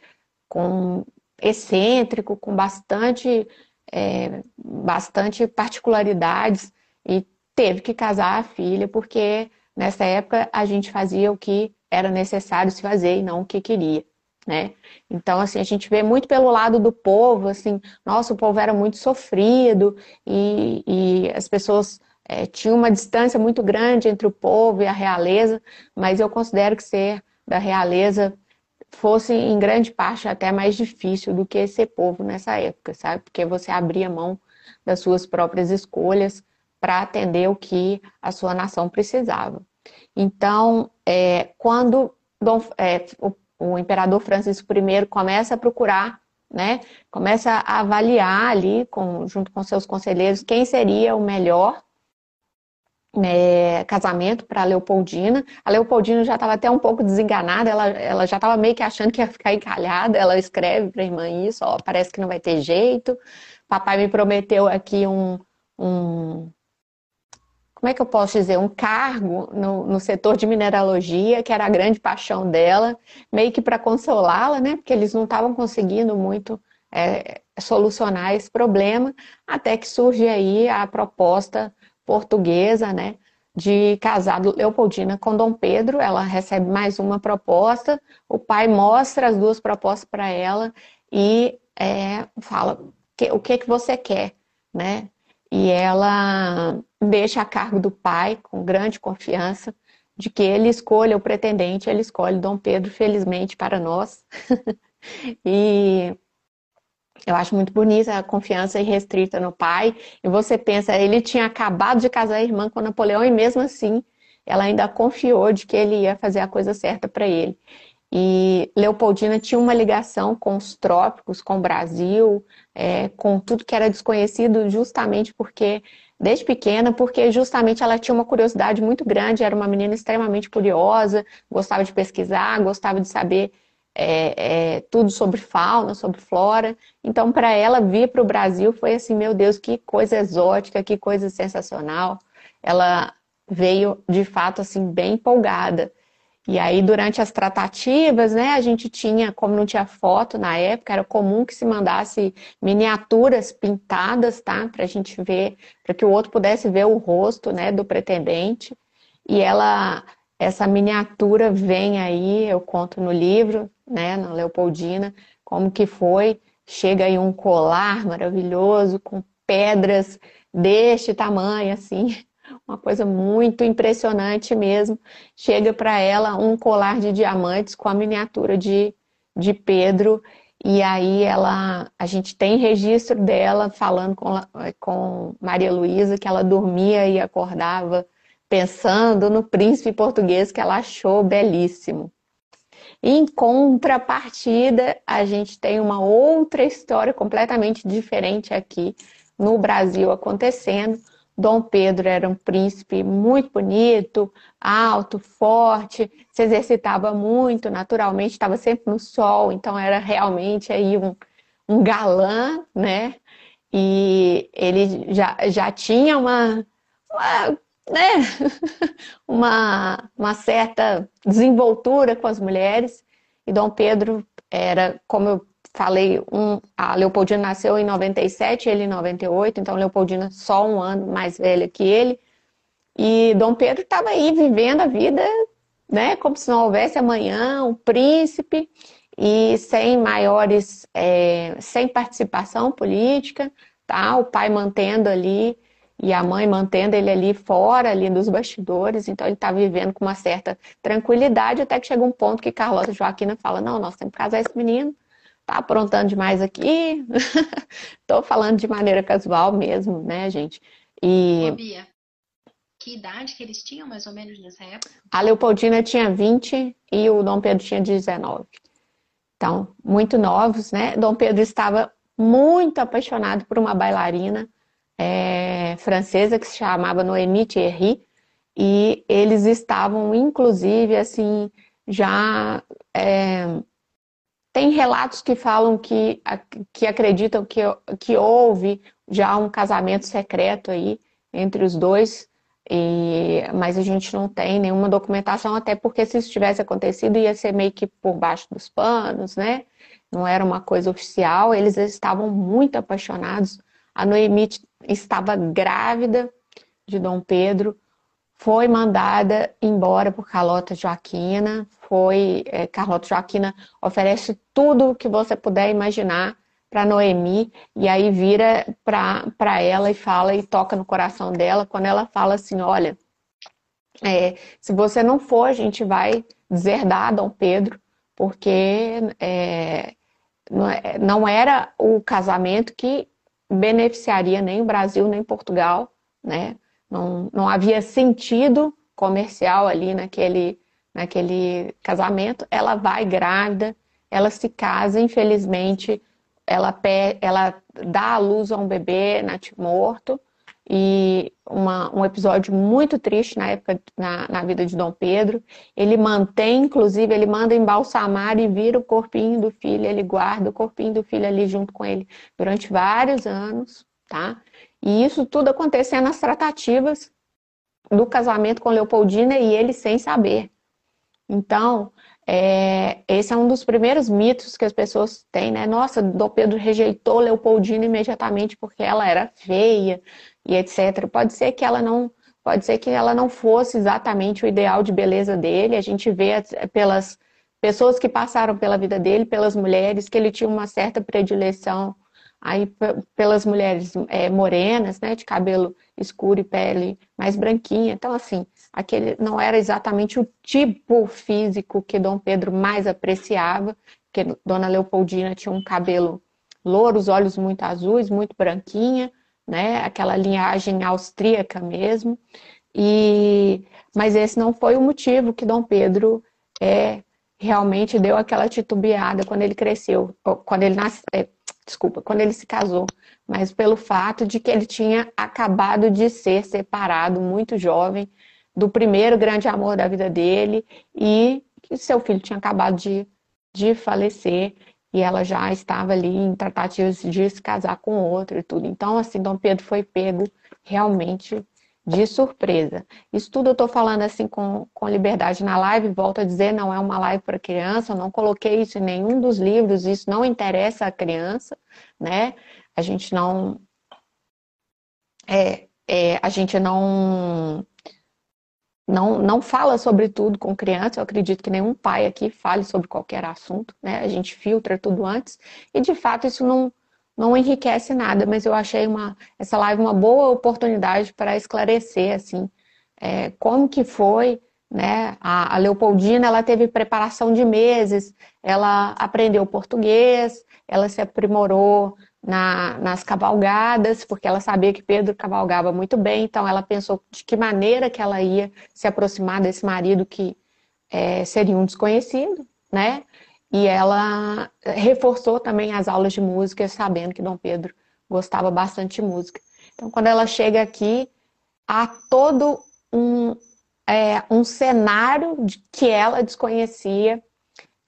com excêntrico, com bastante é, bastante particularidades e teve que casar a filha, porque nessa época a gente fazia o que era necessário se fazer e não o que queria. Né? Então, assim, a gente vê muito pelo lado do povo, assim, nossa, o povo era muito sofrido e, e as pessoas é, tinham uma distância muito grande entre o povo e a realeza, mas eu considero que ser da realeza fosse em grande parte até mais difícil do que ser povo nessa época, sabe? Porque você abria mão das suas próprias escolhas para atender o que a sua nação precisava. Então, é, quando Dom, é, o, o, imperador Francisco I começa a procurar, né, começa a avaliar ali, com, junto com seus conselheiros, quem seria o melhor é, casamento para Leopoldina. A Leopoldina já estava até um pouco desenganada, ela, ela já estava meio que achando que ia ficar encalhada. Ela escreve para a irmã isso: ó, parece que não vai ter jeito. Papai me prometeu aqui um, um como é que eu posso dizer, um cargo no, no, setor de mineralogia, que era a grande paixão dela, meio que para consolá-la, né? Porque eles não estavam conseguindo muito é, solucionar esse problema, até que surge aí a proposta portuguesa, né, de casar Leopoldina com Dom Pedro. Ela recebe mais uma proposta, o pai mostra as duas propostas para ela e é, fala que, o que que você quer, né? E ela deixa a cargo do pai com grande confiança de que ele escolha o pretendente, ele escolhe Dom Pedro, felizmente para nós. e eu acho muito bonita a confiança irrestrita no pai. E você pensa, ele tinha acabado de casar a irmã com Napoleão e mesmo assim ela ainda confiou de que ele ia fazer a coisa certa para ele. E Leopoldina tinha uma ligação com os trópicos, com o Brasil, é, com tudo que era desconhecido, justamente porque, desde pequena, porque justamente ela tinha uma curiosidade muito grande, era uma menina extremamente curiosa, gostava de pesquisar, gostava de saber é, é, tudo sobre fauna, sobre flora. Então, para ela vir para o Brasil foi assim, meu Deus, que coisa exótica, que coisa sensacional. Ela veio de fato assim bem empolgada. E aí, durante as tratativas, né, a gente tinha, como não tinha foto na época, era comum que se mandasse miniaturas pintadas, tá? Para a gente ver, para que o outro pudesse ver o rosto, né, do pretendente. E ela, essa miniatura vem aí, eu conto no livro, né, na Leopoldina, como que foi. Chega aí um colar maravilhoso com pedras deste tamanho, assim, uma coisa muito impressionante mesmo. Chega para ela um colar de diamantes com a miniatura de, de Pedro, e aí ela, a gente tem registro dela falando com, com Maria Luísa que ela dormia e acordava pensando no príncipe português que ela achou belíssimo. Em contrapartida, a gente tem uma outra história completamente diferente aqui no Brasil acontecendo Dom Pedro era um príncipe muito bonito, alto, forte, se exercitava muito, naturalmente, estava sempre no sol, então era realmente aí um, um galã, né? E ele já, já tinha uma, uma, né? uma, uma certa desenvoltura com as mulheres, e Dom Pedro era, como eu falei, um, a Leopoldina nasceu em 97, ele em 98, então Leopoldina só um ano mais velha que ele. E Dom Pedro estava aí vivendo a vida, né, como se não houvesse amanhã, um príncipe e sem maiores, é, sem participação política, tá? O pai mantendo ali e a mãe mantendo ele ali fora, ali dos bastidores, então ele está vivendo com uma certa tranquilidade, até que chega um ponto que Carlota Joaquina fala, não, nós temos que casar esse menino, tá aprontando demais aqui. Tô falando de maneira casual mesmo, né, gente? E. Ô, Bia, que idade que eles tinham, mais ou menos, nessa época? A Leopoldina tinha 20 e o Dom Pedro tinha 19. Então, muito novos, né? Dom Pedro estava muito apaixonado por uma bailarina é, francesa que se chamava Noémie Thierry, e eles estavam, inclusive, assim, já é, tem relatos que falam que, que acreditam que, que houve já um casamento secreto aí entre os dois, e, mas a gente não tem nenhuma documentação, até porque se isso tivesse acontecido ia ser meio que por baixo dos panos, né? Não era uma coisa oficial, eles estavam muito apaixonados. A Noemi estava grávida de Dom Pedro, foi mandada embora por Carlota Joaquina, foi é, Carlota Joaquina oferece tudo o que você puder imaginar para Noemi e aí vira para ela e fala e toca no coração dela quando ela fala assim, olha, é, se você não for, a gente vai deserdar Dom Pedro, porque é, é não era o casamento que beneficiaria nem o Brasil nem Portugal, né? Não, não havia sentido comercial ali naquele, naquele casamento. Ela vai grávida, ela se casa, infelizmente, ela, ela dá à luz a um bebê morto e uma, um episódio muito triste na época na, na, vida de Dom Pedro. Ele mantém, inclusive, ele manda embalsamar e vira o corpinho do filho, ele guarda o corpinho do filho ali junto com ele durante vários anos, tá? E isso tudo acontecendo nas tratativas do casamento com Leopoldina e ele sem saber. Então, é, esse é um dos primeiros mitos que as pessoas têm, né? Nossa, Dom Pedro rejeitou Leopoldina imediatamente porque ela era feia e etc. Pode ser que ela não, pode ser que ela não fosse exatamente o ideal de beleza dele. A gente vê pelas pessoas que passaram pela vida dele, pelas mulheres, que ele tinha uma certa predileção aí pelas mulheres é, morenas, né, de cabelo escuro e pele mais branquinha. Então, assim, aquele não era exatamente o tipo físico que Dom Pedro mais apreciava, porque Dona Leopoldina tinha um cabelo louro, os olhos muito azuis, muito branquinha, né, aquela linhagem austríaca mesmo. E mas esse não foi o motivo que Dom Pedro é realmente deu aquela titubeada quando ele cresceu, quando ele nasceu, é, desculpa, quando ele se casou, mas pelo fato de que ele tinha acabado de ser separado muito jovem do primeiro grande amor da vida dele e que seu filho tinha acabado de de falecer e ela já estava ali em tratativas de se casar com outro e tudo. Então, assim, Dom Pedro foi pego realmente de surpresa. Isso tudo eu estou falando assim com, com liberdade na live, volto a dizer, não é uma live para criança, eu não coloquei isso em nenhum dos livros, isso não interessa a criança, né? A gente não. É, é, a gente não não, não fala sobre tudo com criança. Eu acredito que nenhum pai aqui fale sobre qualquer assunto, né? A gente filtra tudo antes. E de fato isso não, não enriquece nada, mas eu achei uma, essa live uma boa oportunidade para esclarecer assim é, como que foi, né? A, a Leopoldina ela teve preparação de meses, ela aprendeu português, ela se aprimorou na, nas cavalgadas, porque ela sabia que Pedro cavalgava muito bem, então ela pensou de que maneira que ela ia se aproximar desse marido que é, seria um desconhecido, né? E ela reforçou também as aulas de música, sabendo que Dom Pedro gostava bastante de música. Então, quando ela chega aqui, há todo um, é, um cenário que ela desconhecia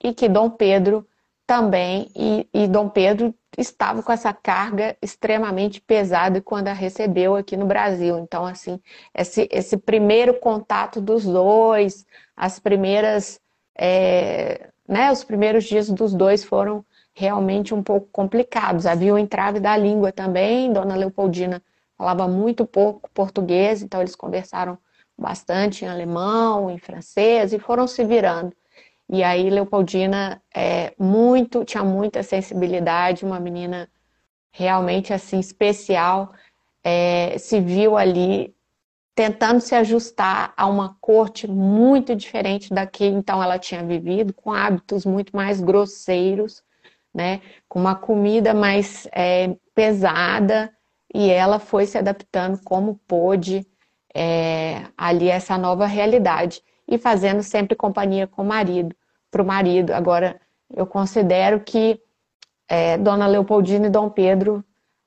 e que Dom Pedro também, e, e Dom Pedro estava com essa carga extremamente pesada quando a recebeu aqui no Brasil. Então, assim, esse, esse primeiro contato dos dois, as primeiras é, né, os primeiros dias dos dois foram realmente um pouco complicados. Havia o entrave da língua também, Dona Leopoldina falava muito pouco português, então eles conversaram bastante em alemão, em francês e foram se virando. E aí Leopoldina é, muito, tinha muita sensibilidade, uma menina realmente assim especial, é, se viu ali tentando se ajustar a uma corte muito diferente da que então ela tinha vivido, com hábitos muito mais grosseiros, né? com uma comida mais é, pesada, e ela foi se adaptando como pôde é, ali essa nova realidade e fazendo sempre companhia com o marido, para o marido. Agora, eu considero que é, Dona Leopoldina e Dom Pedro,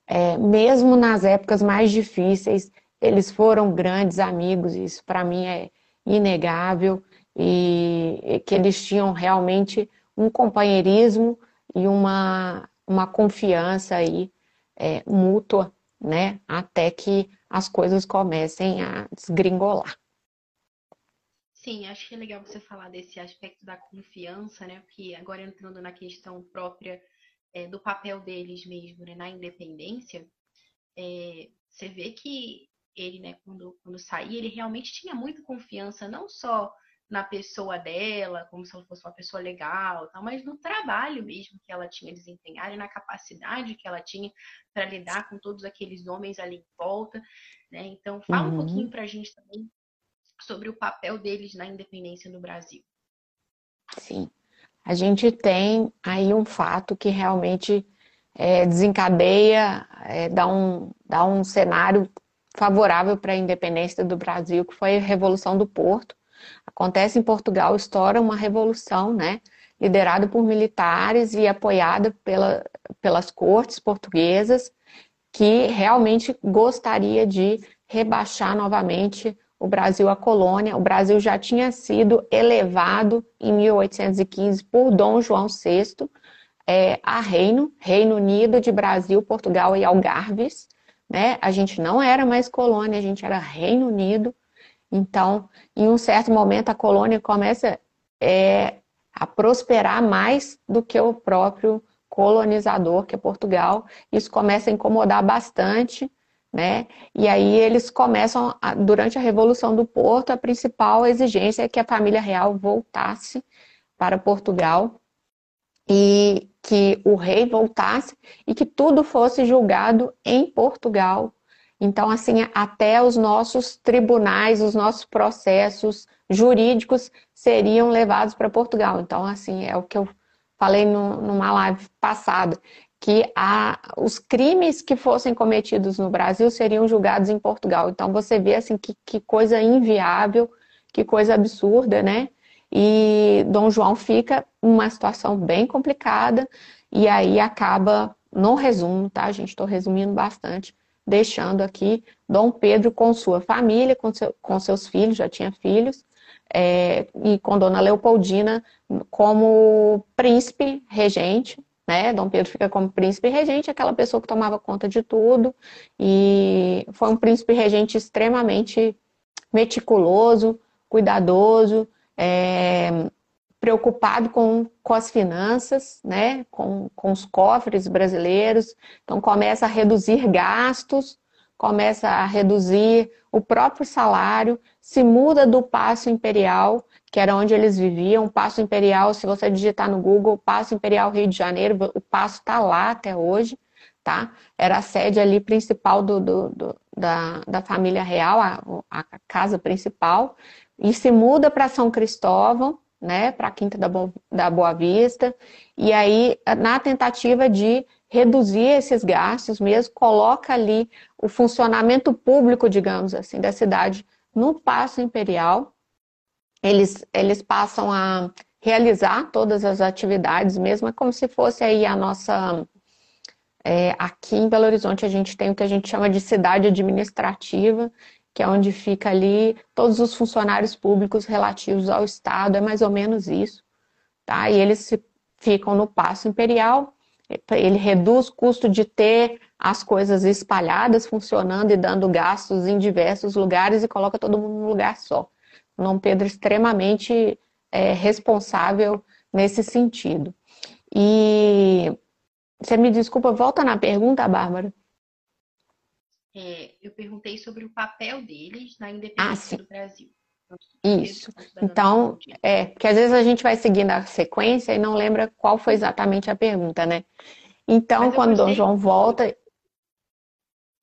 é, mesmo nas épocas mais difíceis, eles foram grandes amigos, isso para mim é inegável, e, que eles tinham realmente um companheirismo e uma, uma confiança aí é, mútua, né? Até que as coisas comecem a desgringolar. Sim, acho que é legal você falar desse aspecto da confiança, né? Porque agora entrando na questão própria é, do papel deles mesmo, né? Na independência, é, você vê que ele, né, quando, quando saía, ele realmente tinha muita confiança, não só na pessoa dela, como se ela fosse uma pessoa legal, tal, mas no trabalho mesmo que ela tinha desempenhado e na capacidade que ela tinha para lidar com todos aqueles homens ali em volta, né? Então, fala uhum. um pouquinho para a gente também sobre o papel deles na independência no Brasil. Sim, a gente tem aí um fato que realmente é, desencadeia, é, dá, um, dá um cenário favorável para a independência do Brasil, que foi a Revolução do Porto. Acontece em Portugal, estoura uma revolução, né? Liderada por militares e apoiada pela, pelas cortes portuguesas, que realmente gostaria de rebaixar novamente o Brasil à colônia. O Brasil já tinha sido elevado em 1815 por Dom João VI é, a reino, Reino Unido de Brasil, Portugal e Algarves né? A gente não era mais colônia, a gente era Reino Unido. Então, em um certo momento, a colônia começa é, a prosperar mais do que o próprio colonizador, que é Portugal. Isso começa a incomodar bastante, né? E aí eles começam, a, durante a Revolução do Porto, a principal exigência é que a família real voltasse para Portugal e que o rei voltasse e que tudo fosse julgado em Portugal. Então, assim, até os nossos tribunais, os nossos processos jurídicos seriam levados para Portugal. Então, assim, é o que eu falei no, numa live passada, que a, os crimes que fossem cometidos no Brasil seriam julgados em Portugal. Então, você vê, assim, que, que coisa inviável, que coisa absurda, né? E Dom João fica numa situação bem complicada e aí acaba, no resumo, tá, gente? Estou resumindo bastante, deixando aqui Dom Pedro com sua família, com, seu, com seus filhos, já tinha filhos, é, e com Dona Leopoldina como príncipe regente, né? Dom Pedro fica como príncipe regente, aquela pessoa que tomava conta de tudo, e foi um príncipe regente extremamente meticuloso, cuidadoso, é, preocupado com, com as finanças, né? Com, com os cofres brasileiros, então começa a reduzir gastos, começa a reduzir o próprio salário, se muda do Paço Imperial, que era onde eles viviam. O Paço Imperial, se você digitar no Google, Paço Imperial Rio de Janeiro, o Paço está lá até hoje, tá? Era a sede ali principal do, do, do da, da família real, a, a casa principal, e se muda para São Cristóvão, né, para a Quinta da, da Boa Vista, e aí na tentativa de reduzir esses gastos mesmo, coloca ali o funcionamento público, digamos assim, da cidade no Paço Imperial. Eles, eles passam a realizar todas as atividades mesmo, é como se fosse aí a nossa. É, aqui em Belo Horizonte a gente tem o que a gente chama de cidade administrativa, que é onde fica ali todos os funcionários públicos relativos ao Estado, é mais ou menos isso. Tá? E eles ficam no Paço Imperial, ele reduz o custo de ter as coisas espalhadas, funcionando e dando gastos em diversos lugares e coloca todo mundo num lugar só. O Dom Pedro extremamente é, responsável nesse sentido. E você me desculpa, volta na pergunta, Bárbara. É, eu perguntei sobre o papel deles na independência ah, do Brasil. Isso. Então, é, porque às vezes a gente vai seguindo a sequência e não lembra qual foi exatamente a pergunta, né? Então, quando Dom João volta.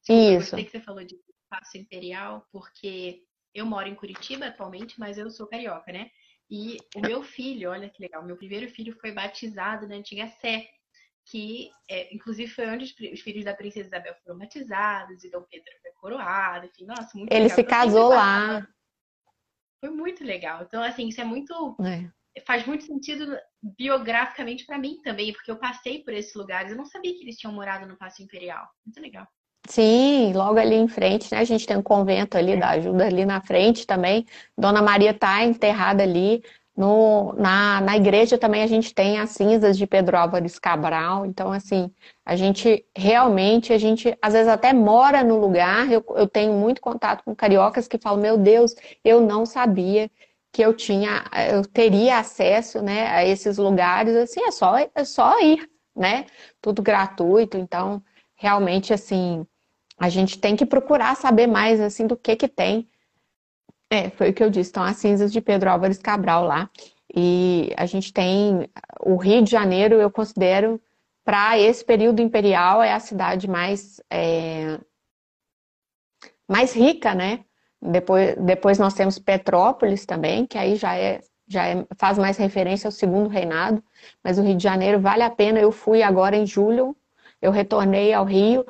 Desculpa, Isso. Eu que você falou de espaço imperial, porque eu moro em Curitiba atualmente, mas eu sou carioca, né? E o meu filho, olha que legal, meu primeiro filho foi batizado na antiga Sé, que é, inclusive foi onde os filhos da princesa Isabel foram batizados e Dom Pedro foi coroado, enfim, nossa, muito Ele legal. se casou lá. Foi muito legal. Então, assim, isso é muito. É. Faz muito sentido biograficamente para mim também, porque eu passei por esses lugares. Eu não sabia que eles tinham morado no Paço Imperial. Muito legal. Sim, logo ali em frente, né? A gente tem um convento ali da ajuda ali na frente também. Dona Maria está enterrada ali. No, na, na igreja também a gente tem as cinzas de Pedro Álvares Cabral, então assim, a gente realmente, a gente às vezes até mora no lugar, eu, eu tenho muito contato com cariocas que falam, meu Deus, eu não sabia que eu tinha, eu teria acesso né, a esses lugares, assim, é só, é só ir, né? Tudo gratuito, então realmente assim, a gente tem que procurar saber mais assim do que que tem é, foi o que eu disse. Então, as cinzas de Pedro Álvares Cabral lá. E a gente tem o Rio de Janeiro, eu considero, para esse período imperial, é a cidade mais, é, mais rica, né? Depois, depois nós temos Petrópolis também, que aí já é já é, faz mais referência ao segundo reinado, mas o Rio de Janeiro vale a pena. Eu fui agora em julho, eu retornei ao Rio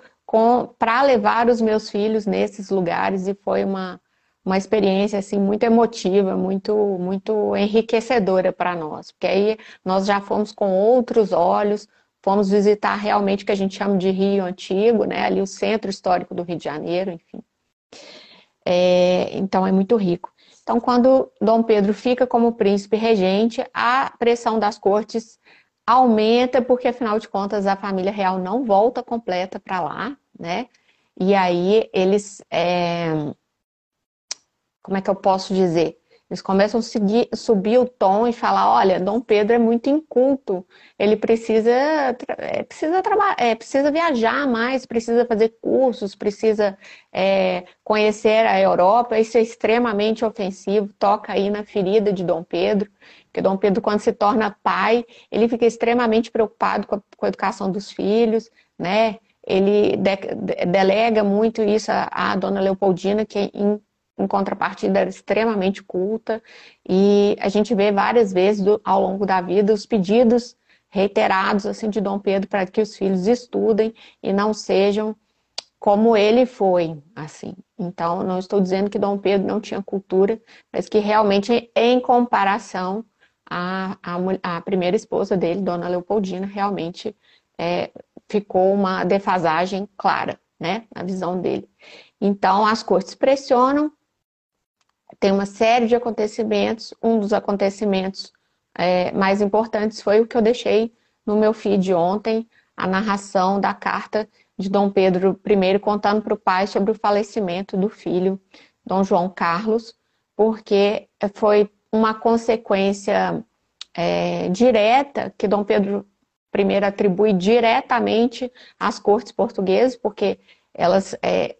para levar os meus filhos nesses lugares e foi uma, uma experiência assim muito emotiva, muito muito enriquecedora para nós, porque aí nós já fomos com outros olhos, fomos visitar realmente o que a gente chama de Rio Antigo, né? Ali o centro histórico do Rio de Janeiro, enfim. É, então é muito rico. Então, quando Dom Pedro fica como príncipe regente, a pressão das cortes aumenta, porque afinal de contas a família real não volta completa para lá, né? E aí eles é, como é que eu posso dizer? Eles começam a seguir, subir o tom e falar, olha, Dom Pedro é muito inculto, ele precisa, é, precisa, é, precisa viajar mais, precisa fazer cursos, precisa é, conhecer a Europa, isso é extremamente ofensivo, toca aí na ferida de Dom Pedro, porque Dom Pedro, quando se torna pai, ele fica extremamente preocupado com a, com a educação dos filhos, né? Ele de, delega muito isso à, à dona Leopoldina, que em em contrapartida era extremamente culta, e a gente vê várias vezes do, ao longo da vida os pedidos reiterados assim de Dom Pedro para que os filhos estudem e não sejam como ele foi, assim. Então, não estou dizendo que Dom Pedro não tinha cultura, mas que realmente, em comparação à, à, à primeira esposa dele, Dona Leopoldina, realmente é, ficou uma defasagem clara, né, na visão dele. Então, as cortes pressionam tem uma série de acontecimentos. Um dos acontecimentos é, mais importantes foi o que eu deixei no meu feed ontem, a narração da carta de Dom Pedro I contando para o pai sobre o falecimento do filho, Dom João Carlos, porque foi uma consequência é, direta que Dom Pedro I atribui diretamente às cortes portuguesas, porque elas, é,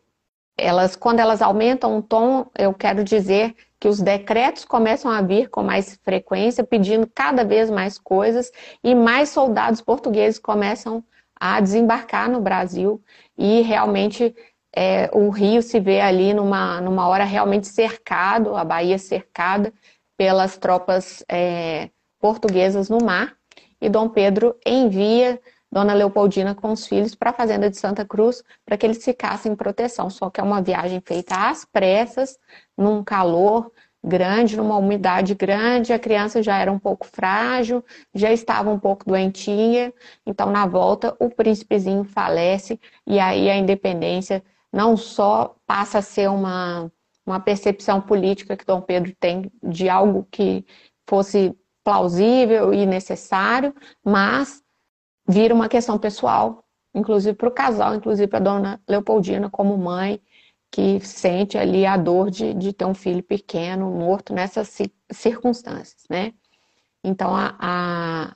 elas, quando elas aumentam o tom, eu quero dizer que os decretos começam a vir com mais frequência, pedindo cada vez mais coisas, e mais soldados portugueses começam a desembarcar no Brasil, e realmente é, o Rio se vê ali numa, numa hora realmente cercado, a Bahia cercada pelas tropas é, portuguesas no mar, e Dom Pedro envia Dona Leopoldina com os filhos para a fazenda de Santa Cruz para que eles ficassem em proteção. Só que é uma viagem feita às pressas, num calor grande, numa umidade grande, a criança já era um pouco frágil, já estava um pouco doentinha, então na volta o príncipezinho falece e aí a independência não só passa a ser uma, uma percepção política que Dom Pedro tem de algo que fosse plausível e necessário, mas vira uma questão pessoal, inclusive para o casal, inclusive para a dona Leopoldina como mãe, que sente ali a dor de, de ter um filho pequeno, morto nessas circunstâncias, né? Então, a, a,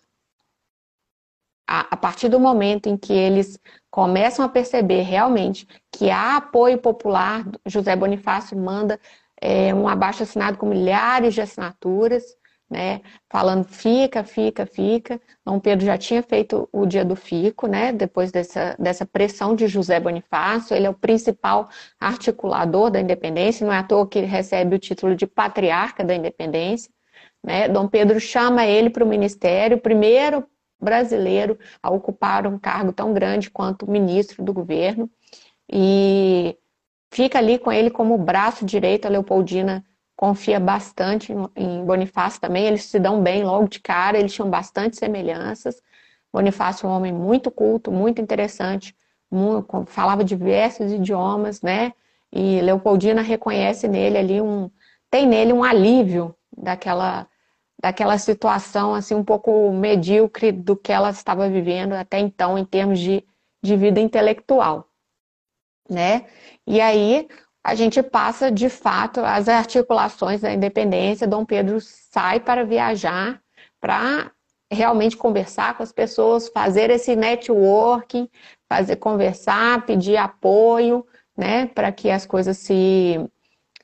a, partir do momento em que eles começam a perceber realmente que há apoio popular, José Bonifácio manda é, um abaixo assinado com milhares de assinaturas, né, falando fica, fica, fica. Dom Pedro já tinha feito o dia do fico, né, depois dessa, dessa pressão de José Bonifácio, ele é o principal articulador da independência, não é à toa que ele recebe o título de patriarca da independência. Né? Dom Pedro chama ele para o ministério, primeiro brasileiro a ocupar um cargo tão grande quanto ministro do governo, e fica ali com ele como braço direito, a Leopoldina confia bastante em Bonifácio também, eles se dão bem logo de cara, eles tinham bastante semelhanças. Bonifácio é um homem muito culto, muito interessante, muito, falava diversos idiomas, né? E Leopoldina reconhece nele ali um, tem nele um alívio daquela daquela situação assim um pouco medíocre do que ela estava vivendo até então em termos de, de vida intelectual, né? E aí a gente passa de fato as articulações da independência. Dom Pedro sai para viajar, para realmente conversar com as pessoas, fazer esse networking, fazer conversar, pedir apoio, né, para que as coisas se,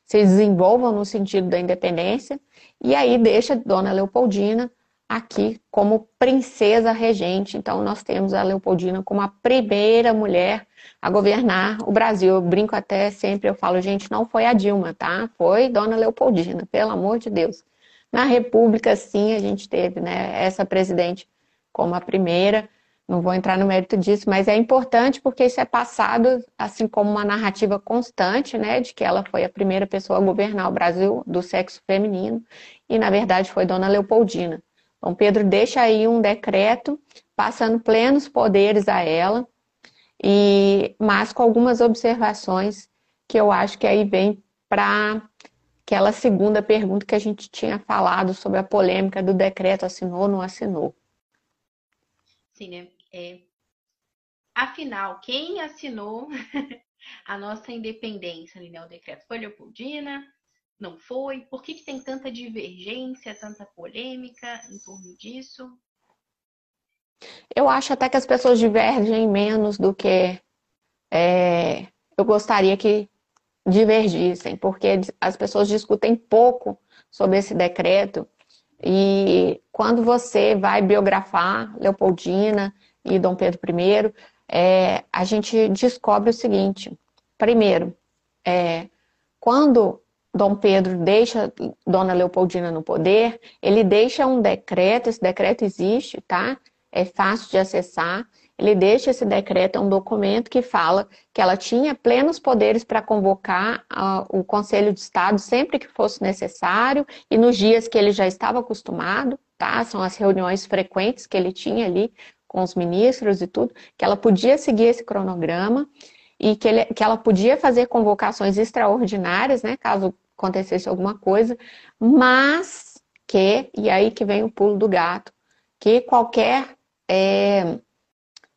se desenvolvam no sentido da independência. E aí deixa Dona Leopoldina aqui como princesa regente. Então nós temos a Leopoldina como a primeira mulher a governar o Brasil. Eu brinco até sempre, eu falo, gente, não foi a Dilma, tá? Foi Dona Leopoldina, pelo amor de Deus. Na República, sim, a gente teve né, essa presidente como a primeira. Não vou entrar no mérito disso, mas é importante porque isso é passado assim como uma narrativa constante, né, de que ela foi a primeira pessoa a governar o Brasil do sexo feminino e na verdade foi Dona Leopoldina. Dom Pedro deixa aí um decreto passando plenos poderes a ela, e, mas com algumas observações que eu acho que aí vem para aquela segunda pergunta que a gente tinha falado sobre a polêmica do decreto assinou ou não assinou. Sim, né? É... Afinal, quem assinou a nossa independência né? O decreto foi Leopoldina? Não foi? Por que, que tem tanta divergência, tanta polêmica em torno disso? Eu acho até que as pessoas divergem menos do que é, eu gostaria que divergissem, porque as pessoas discutem pouco sobre esse decreto e quando você vai biografar Leopoldina e Dom Pedro I, é, a gente descobre o seguinte: primeiro, é, quando Dom Pedro deixa Dona Leopoldina no poder, ele deixa um decreto, esse decreto existe, tá? é fácil de acessar. Ele deixa esse decreto, é um documento que fala que ela tinha plenos poderes para convocar uh, o Conselho de Estado sempre que fosse necessário e nos dias que ele já estava acostumado, tá? São as reuniões frequentes que ele tinha ali com os ministros e tudo, que ela podia seguir esse cronograma e que, ele, que ela podia fazer convocações extraordinárias, né? Caso acontecesse alguma coisa, mas que, e aí que vem o pulo do gato, que qualquer, é,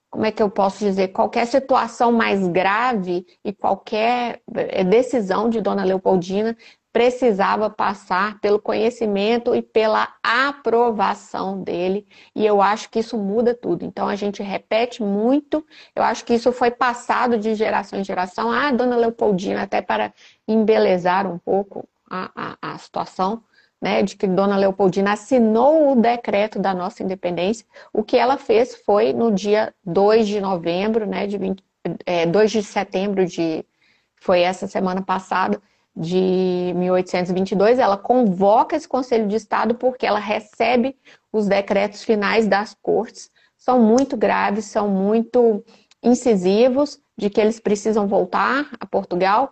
como é que eu posso dizer, qualquer situação mais grave e qualquer é, decisão de Dona Leopoldina precisava passar pelo conhecimento e pela aprovação dele, e eu acho que isso muda tudo. Então a gente repete muito, eu acho que isso foi passado de geração em geração. Ah, dona Leopoldina, até para embelezar um pouco a, a, a situação, né, de que Dona Leopoldina assinou o decreto da nossa independência. O que ela fez foi no dia 2 de novembro, né, de 20, é, 2 de setembro de foi essa semana passada, de 1822, ela convoca esse Conselho de Estado porque ela recebe os decretos finais das cortes. São muito graves, são muito incisivos de que eles precisam voltar a Portugal,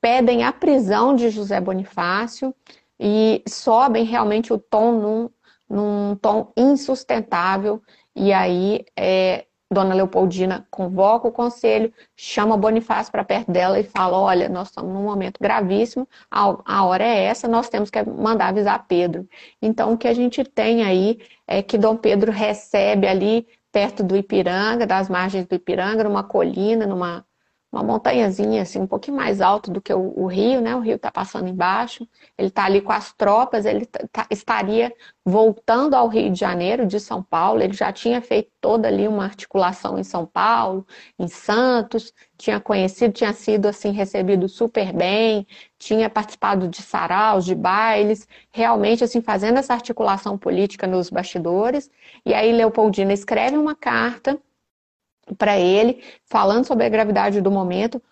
pedem a prisão de José Bonifácio e sobem realmente o tom num, num tom insustentável. E aí é, Dona Leopoldina convoca o conselho, chama Bonifácio para perto dela e fala: Olha, nós estamos num momento gravíssimo, a hora é essa, nós temos que mandar avisar Pedro. Então, o que a gente tem aí é que Dom Pedro recebe ali, perto do Ipiranga, das margens do Ipiranga, numa colina, numa uma montanhazinha assim um pouquinho mais alto do que o, o rio, né? O rio está passando embaixo. Ele está ali com as tropas. Ele tá, estaria voltando ao Rio de Janeiro de São Paulo. Ele já tinha feito toda ali uma articulação em São Paulo, em Santos. Tinha conhecido, tinha sido assim recebido super bem. Tinha participado de saraus, de bailes, realmente assim fazendo essa articulação política nos bastidores. E aí Leopoldina escreve uma carta para ele, falando sobre a gravidade do momento.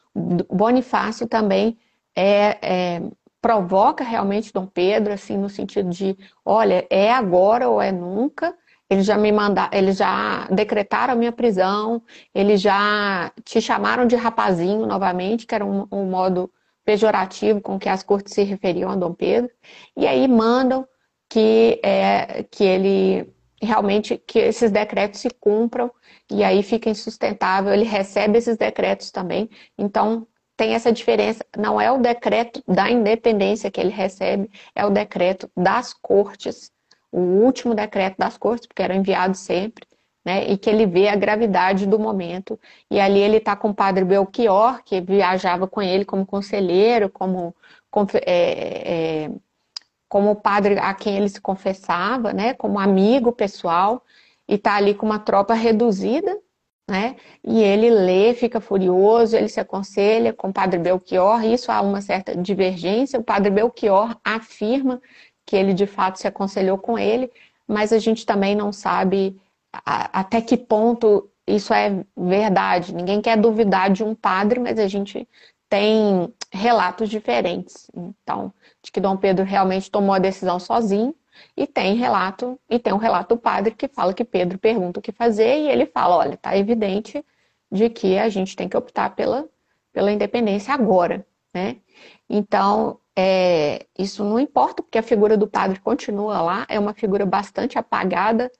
Bonifácio também é, é, provoca realmente Dom Pedro, assim, no sentido de, olha, é agora ou é nunca. Eles já me mandaram, eles já decretaram a minha prisão, eles já te chamaram de rapazinho novamente, que era um, um modo pejorativo com que as cortes se referiam a Dom Pedro, e aí mandam que, é, que ele realmente que esses decretos se cumpram e aí fica insustentável. Ele recebe esses decretos também. Então, tem essa diferença. Não é o decreto da independência que ele recebe, é o decreto das cortes. O último decreto das cortes, porque era enviado sempre, né? E que ele vê a gravidade do momento. E ali ele está com o padre Belchior, que viajava com ele como conselheiro, como. É, é, como padre a quem ele se confessava, né, como amigo pessoal, e está ali com uma tropa reduzida, né? E ele lê, fica furioso, ele se aconselha com o padre Belchior, isso há uma certa divergência. O padre Belchior afirma que ele de fato se aconselhou com ele, mas a gente também não sabe até que ponto isso é verdade. Ninguém quer duvidar de um padre, mas a gente tem relatos diferentes. Então, de que Dom Pedro realmente tomou a decisão sozinho, e tem relato, e tem um relato do padre que fala que Pedro pergunta o que fazer e ele fala, olha, tá evidente de que a gente tem que optar pela, pela independência agora, né? Então, é, isso não importa, porque a figura do padre continua lá, é uma figura bastante apagada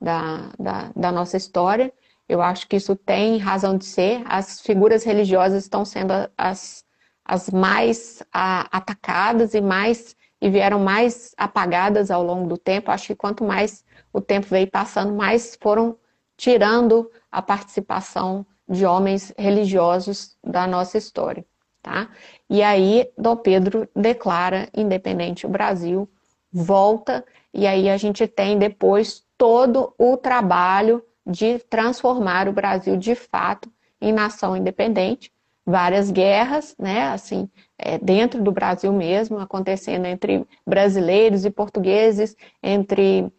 da, da, da nossa história. Eu acho que isso tem razão de ser. As figuras religiosas estão sendo as, as mais a, atacadas e mais e vieram mais apagadas ao longo do tempo. Acho que quanto mais o tempo veio passando, mais foram tirando a participação de homens religiosos da nossa história, tá? E aí Dom Pedro declara independente o Brasil, volta e aí a gente tem depois todo o trabalho de transformar o Brasil de fato em nação independente, várias guerras, né, assim, é, dentro do Brasil mesmo, acontecendo entre brasileiros e portugueses, entre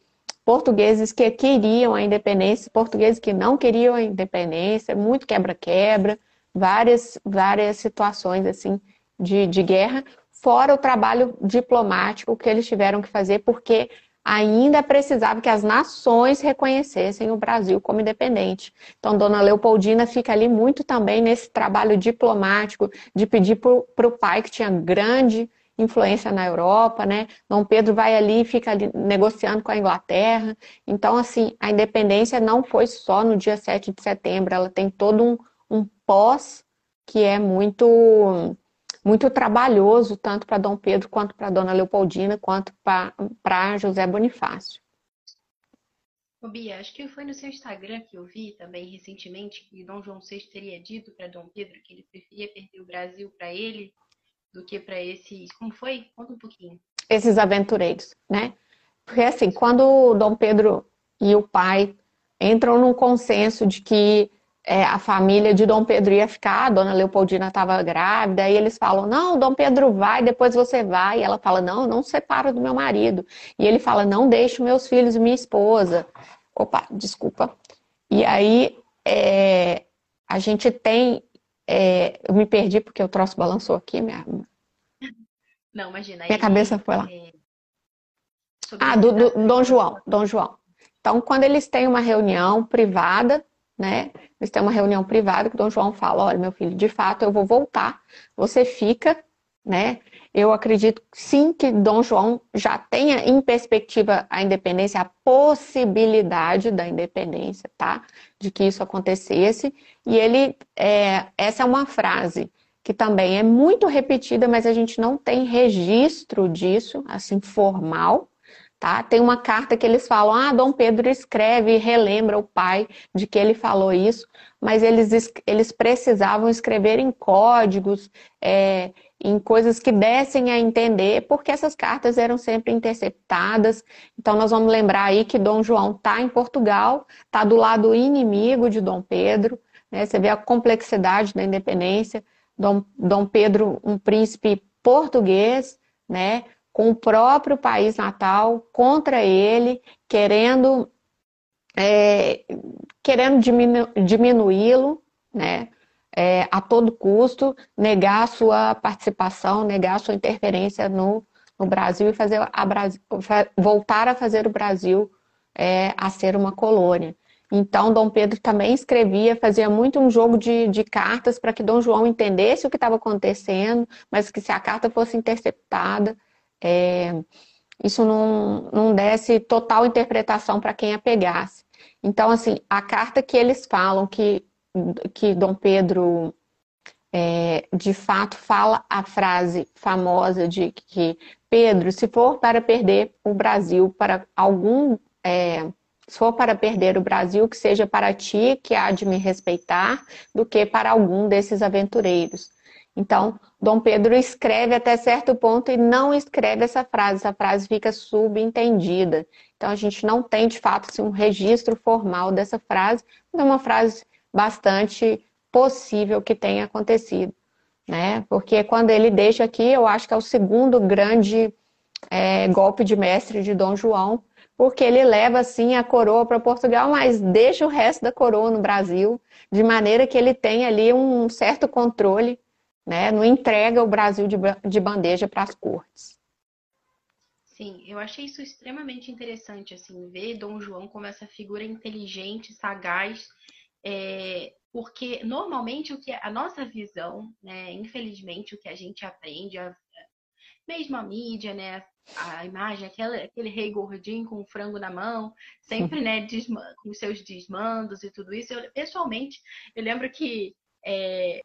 portugueses que queriam a independência, portugueses que não queriam a independência, muito quebra-quebra, várias, várias situações assim de, de guerra, fora o trabalho diplomático que eles tiveram que fazer, porque ainda precisava que as nações reconhecessem o Brasil como independente. Então, Dona Leopoldina fica ali muito também nesse trabalho diplomático de pedir para o pai, que tinha grande influência na Europa, né? Dom Pedro vai ali e fica ali negociando com a Inglaterra. Então, assim, a independência não foi só no dia 7 de setembro, ela tem todo um, um pós que é muito muito trabalhoso, tanto para Dom Pedro, quanto para Dona Leopoldina, quanto para José Bonifácio. Ô Bia, acho que foi no seu Instagram que eu vi também recentemente que Dom João VI teria dito para Dom Pedro que ele preferia perder o Brasil para ele do que para esses. Como foi? Conta um pouquinho. Esses aventureiros, né? Porque assim, quando Dom Pedro e o pai entram num consenso de que é, a família de Dom Pedro ia ficar, a dona Leopoldina estava grávida, e eles falam: Não, Dom Pedro vai, depois você vai. E ela fala: Não, não separo do meu marido. E ele fala: Não deixo meus filhos e minha esposa. Opa, desculpa. E aí é, a gente tem. É, eu me perdi porque o troço balançou aqui, minha. Não, imagina. Minha cabeça foi lá. É... Ah, do, do Dom João, Dom João. Então, quando eles têm uma reunião privada, né? Eles têm uma reunião privada que o Dom João fala: olha, meu filho, de fato eu vou voltar, você fica, né? Eu acredito sim que Dom João já tenha em perspectiva a independência, a possibilidade da independência, tá? De que isso acontecesse. E ele, é, essa é uma frase que também é muito repetida, mas a gente não tem registro disso, assim, formal, Tá? Tem uma carta que eles falam, ah, Dom Pedro escreve e relembra o pai de que ele falou isso, mas eles, eles precisavam escrever em códigos, é, em coisas que dessem a entender, porque essas cartas eram sempre interceptadas. Então nós vamos lembrar aí que Dom João está em Portugal, está do lado inimigo de Dom Pedro, né? Você vê a complexidade da independência. Dom, Dom Pedro, um príncipe português, né? Com o próprio país natal contra ele, querendo, é, querendo diminu diminuí-lo, né? É, a todo custo, negar a sua participação, negar a sua interferência no, no Brasil e fazer a Brasil, voltar a fazer o Brasil é, a ser uma colônia. Então, Dom Pedro também escrevia, fazia muito um jogo de, de cartas para que Dom João entendesse o que estava acontecendo, mas que se a carta fosse interceptada, é, isso não, não desse total interpretação para quem a pegasse. Então, assim, a carta que eles falam que, que Dom Pedro é, de fato fala a frase famosa de que Pedro, se for para perder o Brasil para algum é, se for para perder o Brasil, que seja para ti que há de me respeitar, do que para algum desses aventureiros. Então, Dom Pedro escreve até certo ponto e não escreve essa frase, essa frase fica subentendida. Então, a gente não tem, de fato, assim, um registro formal dessa frase, mas é uma frase bastante possível que tenha acontecido. Né? Porque quando ele deixa aqui, eu acho que é o segundo grande é, golpe de mestre de Dom João, porque ele leva assim a coroa para Portugal, mas deixa o resto da coroa no Brasil, de maneira que ele tem ali um certo controle né? Não entrega o Brasil de, de bandeja para as cortes. Sim, eu achei isso extremamente interessante, assim, ver Dom João como essa figura inteligente, sagaz, é, porque normalmente o que a nossa visão, né, infelizmente o que a gente aprende, a, mesmo a mídia, né, a imagem, aquela, aquele rei gordinho com o frango na mão, sempre, né, desma, com seus desmandos e tudo isso. Eu, pessoalmente, eu lembro que é,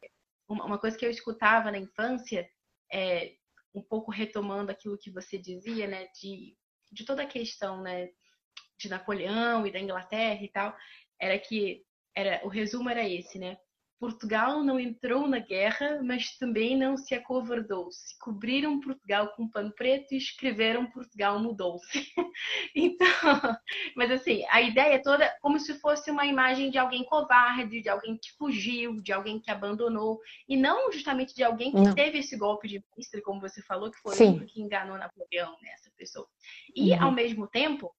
uma coisa que eu escutava na infância, é, um pouco retomando aquilo que você dizia, né, de, de toda a questão, né, de Napoleão e da Inglaterra e tal, era que era o resumo era esse, né? Portugal não entrou na guerra, mas também não se acovardou. Se cobriram Portugal com pano preto e escreveram Portugal mudou-se. então, mas assim, a ideia toda como se fosse uma imagem de alguém covarde, de alguém que fugiu, de alguém que abandonou, e não justamente de alguém que não. teve esse golpe de mestre, como você falou, que foi o que enganou Napoleão, né, essa pessoa. E, uhum. ao mesmo tempo,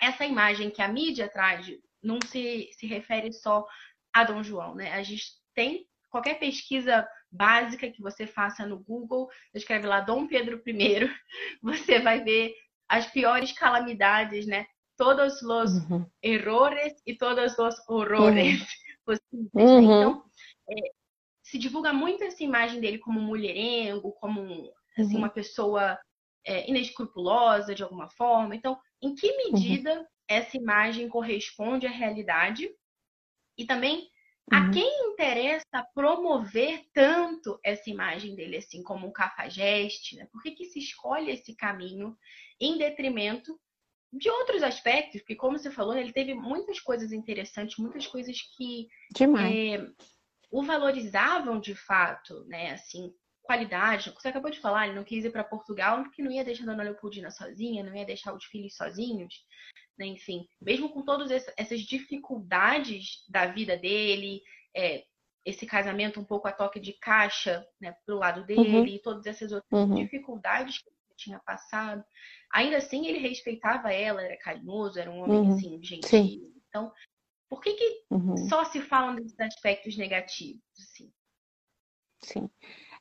essa imagem que a mídia traz não se, se refere só a Dom João, né? A gente tem qualquer pesquisa básica que você faça no Google, escreve lá Dom Pedro I, você vai ver as piores calamidades, né? Todos os uhum. errores e todos os horrores uhum. possíveis. Né? Uhum. Então, é, se divulga muito essa imagem dele como mulherengo, como assim, uhum. uma pessoa é, inescrupulosa de alguma forma. Então, em que medida essa imagem corresponde à realidade? E também A uhum. quem interessa promover tanto essa imagem dele assim como um cafajeste? Né? Por que, que se escolhe esse caminho em detrimento de outros aspectos? Porque, como você falou, ele teve muitas coisas interessantes, muitas coisas que é, o valorizavam de fato, né? Assim, qualidade. Você acabou de falar, ele não quis ir para Portugal porque não ia deixar a Dona Leopoldina sozinha, não ia deixar os filhos sozinhos, né? Enfim, mesmo com todas essas dificuldades da vida dele, é, esse casamento um pouco a toque de caixa, né, pro lado uhum. dele, uhum. e todas essas outras uhum. dificuldades que ele tinha passado, ainda assim ele respeitava ela, era carinhoso, era um homem uhum. assim gentil. Sim. Então, por que, que uhum. só se falam desses aspectos negativos? Assim? Sim.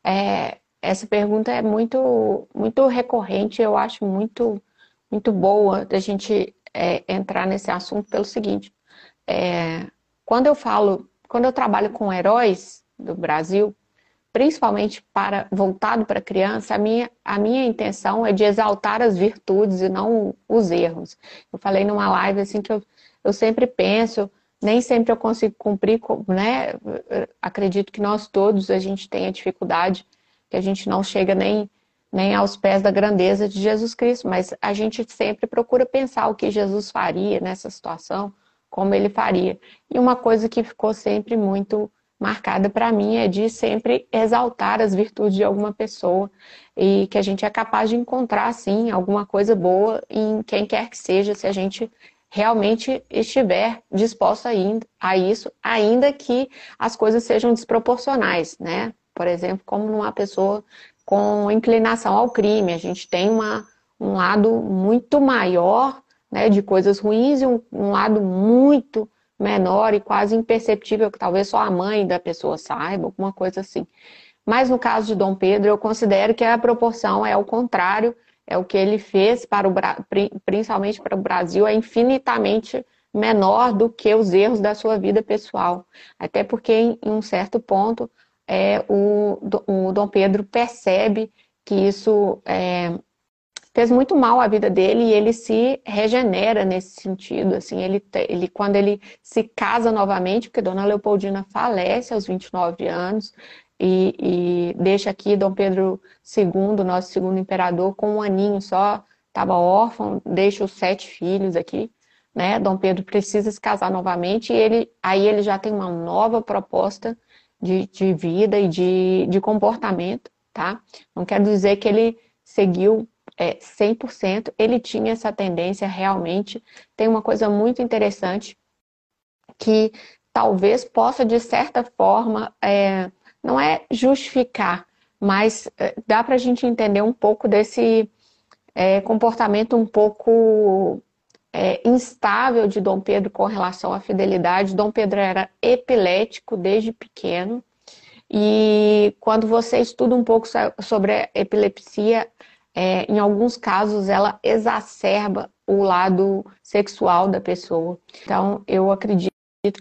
É, essa pergunta é muito, muito recorrente, eu acho muito, muito boa da gente é, entrar nesse assunto pelo seguinte. É, quando eu falo, quando eu trabalho com heróis do Brasil, principalmente para voltado para criança, a minha, a minha intenção é de exaltar as virtudes e não os erros. Eu falei numa live assim que eu, eu sempre penso, nem sempre eu consigo cumprir, né? Acredito que nós todos a gente tem a dificuldade, que a gente não chega nem, nem aos pés da grandeza de Jesus Cristo, mas a gente sempre procura pensar o que Jesus faria nessa situação, como ele faria. E uma coisa que ficou sempre muito marcada para mim é de sempre exaltar as virtudes de alguma pessoa e que a gente é capaz de encontrar, sim, alguma coisa boa em quem quer que seja, se a gente realmente estiver disposto a isso, ainda que as coisas sejam desproporcionais, né? Por exemplo, como numa pessoa com inclinação ao crime, a gente tem uma, um lado muito maior né, de coisas ruins e um, um lado muito menor e quase imperceptível, que talvez só a mãe da pessoa saiba, alguma coisa assim. Mas no caso de Dom Pedro, eu considero que a proporção é o contrário é o que ele fez para o principalmente para o Brasil é infinitamente menor do que os erros da sua vida pessoal. Até porque em, um certo ponto é, o, o Dom Pedro percebe que isso é, fez muito mal à vida dele e ele se regenera nesse sentido. Assim, ele, ele quando ele se casa novamente, porque Dona Leopoldina falece aos 29 anos, e, e deixa aqui Dom Pedro II, nosso segundo imperador, com um aninho só, estava órfão, deixa os sete filhos aqui, né? Dom Pedro precisa se casar novamente e ele, aí ele já tem uma nova proposta de, de vida e de, de comportamento, tá? Não quero dizer que ele seguiu é, 100%, ele tinha essa tendência realmente. Tem uma coisa muito interessante que talvez possa, de certa forma, é, não é justificar, mas eh, dá para a gente entender um pouco desse é, comportamento um pouco é, instável de Dom Pedro com relação à fidelidade. Dom Pedro era epilético desde pequeno. E quando você estuda um pouco sobre a epilepsia, é, em alguns casos ela exacerba o lado sexual da pessoa. Então, eu acredito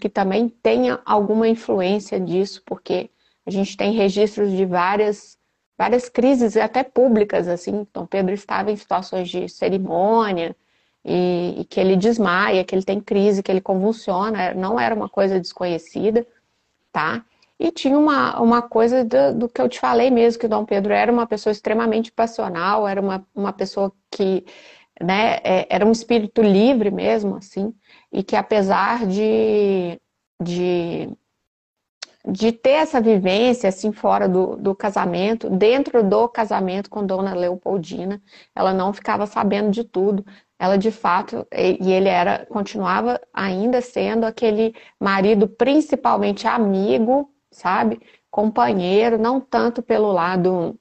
que também tenha alguma influência disso, porque a gente tem registros de várias, várias crises, até públicas, assim. Então, Pedro estava em situações de cerimônia e, e que ele desmaia, que ele tem crise, que ele convulsiona. Não era uma coisa desconhecida, tá? E tinha uma, uma coisa do, do, que eu te falei mesmo, que o Dom Pedro era uma pessoa extremamente passional, era uma, uma pessoa que né, é, era um espírito livre mesmo, assim, e que apesar de, de de ter essa vivência assim fora do, do casamento, dentro do casamento com Dona Leopoldina, ela não ficava sabendo de tudo. Ela de fato, e ele era, continuava ainda sendo aquele marido principalmente amigo, sabe? Companheiro, não tanto pelo lado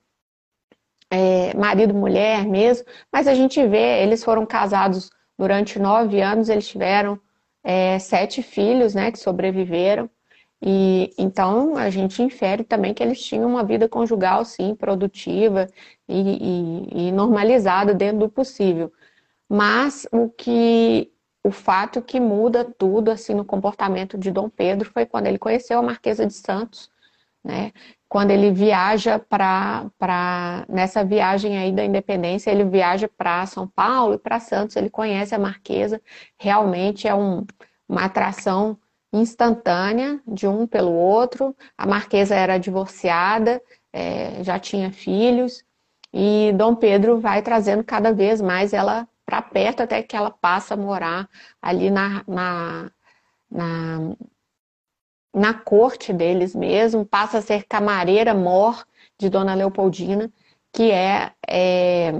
é, marido-mulher mesmo, mas a gente vê, eles foram casados durante nove anos, eles tiveram é, sete filhos, né, que sobreviveram. E então a gente infere também que eles tinham uma vida conjugal, sim, produtiva e, e, e normalizada dentro do possível. Mas o que o fato que muda tudo assim no comportamento de Dom Pedro foi quando ele conheceu a Marquesa de Santos, né? Quando ele viaja para nessa viagem aí da independência, ele viaja para São Paulo e para Santos, ele conhece a Marquesa, realmente é um, uma atração instantânea de um pelo outro. A marquesa era divorciada, é, já tinha filhos, e Dom Pedro vai trazendo cada vez mais ela para perto até que ela passa a morar ali na, na, na, na corte deles mesmo, passa a ser camareira mor de Dona Leopoldina, que é, é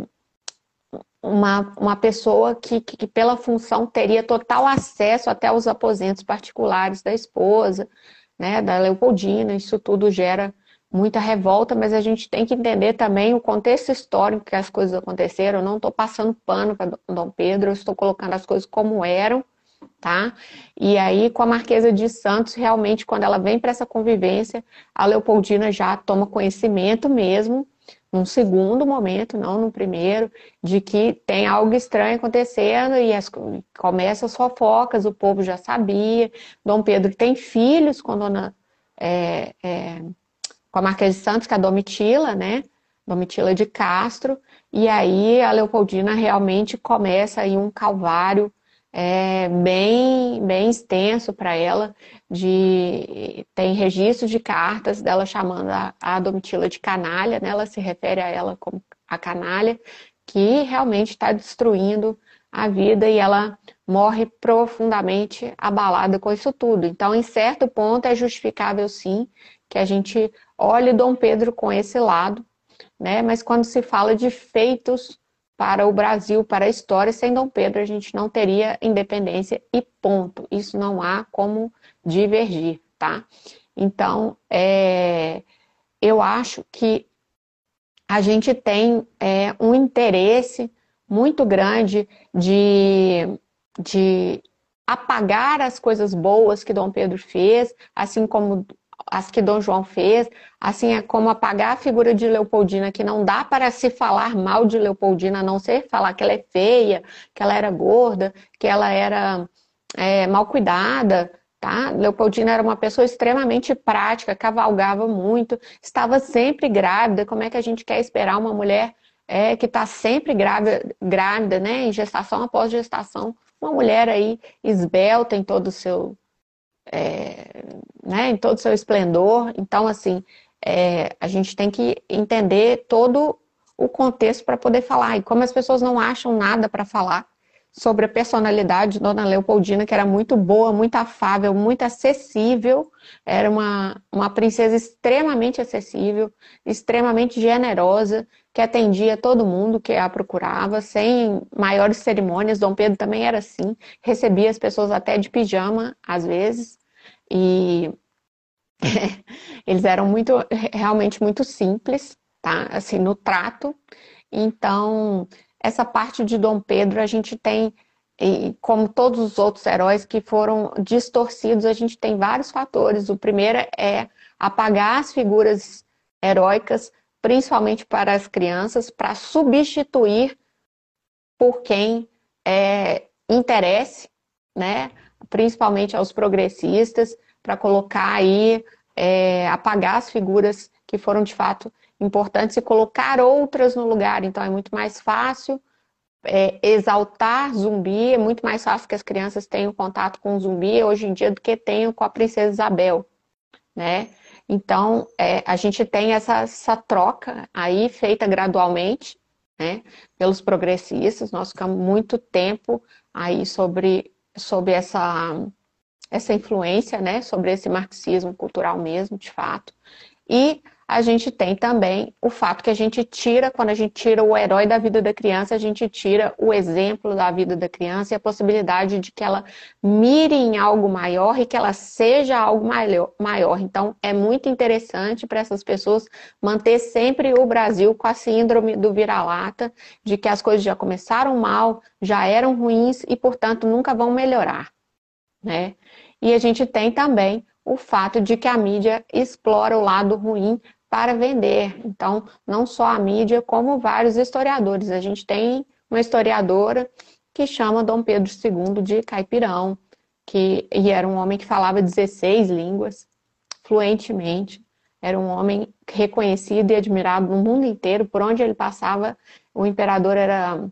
uma, uma pessoa que, que, que, pela função, teria total acesso até os aposentos particulares da esposa, né, da Leopoldina. Isso tudo gera muita revolta, mas a gente tem que entender também o contexto histórico que as coisas aconteceram. Eu não estou passando pano para Dom Pedro, eu estou colocando as coisas como eram, tá? E aí, com a Marquesa de Santos, realmente, quando ela vem para essa convivência, a Leopoldina já toma conhecimento mesmo num segundo momento, não no primeiro, de que tem algo estranho acontecendo e as, começam as fofocas, o povo já sabia. Dom Pedro tem filhos com, dona, é, é, com a Marquesa de Santos, que é a Domitila, né? Domitila de Castro, e aí a Leopoldina realmente começa aí um calvário é, bem, bem extenso para ela, de tem registros de cartas dela chamando a, a Domitila de canalha, né? ela se refere a ela como a canalha, que realmente está destruindo a vida e ela morre profundamente abalada com isso tudo. Então, em certo ponto, é justificável sim que a gente olhe Dom Pedro com esse lado, né? Mas quando se fala de feitos para o Brasil, para a história, sem Dom Pedro a gente não teria independência e ponto. Isso não há como divergir, tá? Então, é, eu acho que a gente tem é, um interesse muito grande de, de apagar as coisas boas que Dom Pedro fez, assim como as que Dom João fez, assim é como apagar a figura de Leopoldina, que não dá para se falar mal de Leopoldina, a não ser falar que ela é feia, que ela era gorda, que ela era é, mal cuidada, tá? Leopoldina era uma pessoa extremamente prática, cavalgava muito, estava sempre grávida. Como é que a gente quer esperar uma mulher é, que está sempre grávida, grávida, né, em gestação após gestação, uma mulher aí esbelta em todo o seu é, né, em todo o seu esplendor. Então, assim, é, a gente tem que entender todo o contexto para poder falar. E como as pessoas não acham nada para falar sobre a personalidade de Dona Leopoldina, que era muito boa, muito afável, muito acessível, era uma, uma princesa extremamente acessível, extremamente generosa, que atendia todo mundo que a procurava, sem maiores cerimônias. Dom Pedro também era assim, recebia as pessoas até de pijama, às vezes, e eles eram muito, realmente muito simples, tá? Assim, no trato. Então, essa parte de Dom Pedro, a gente tem, como todos os outros heróis que foram distorcidos, a gente tem vários fatores. O primeiro é apagar as figuras heróicas, principalmente para as crianças, para substituir por quem é, interesse, né? principalmente aos progressistas, para colocar aí, é, apagar as figuras que foram de fato importantes e colocar outras no lugar. Então é muito mais fácil é, exaltar zumbi, é muito mais fácil que as crianças tenham contato com zumbi hoje em dia do que tenham com a princesa Isabel, né? Então, é, a gente tem essa, essa troca aí feita gradualmente, né, pelos progressistas. Nós ficamos muito tempo aí sobre sobre essa, essa influência, né, sobre esse marxismo cultural mesmo, de fato. E a gente tem também o fato que a gente tira, quando a gente tira o herói da vida da criança, a gente tira o exemplo da vida da criança e a possibilidade de que ela mire em algo maior e que ela seja algo maior. Então, é muito interessante para essas pessoas manter sempre o Brasil com a síndrome do vira-lata, de que as coisas já começaram mal, já eram ruins e, portanto, nunca vão melhorar. Né? E a gente tem também o fato de que a mídia explora o lado ruim para vender. Então, não só a mídia, como vários historiadores. A gente tem uma historiadora que chama Dom Pedro II de caipirão, que, e era um homem que falava 16 línguas fluentemente. Era um homem reconhecido e admirado no mundo inteiro. Por onde ele passava, o imperador era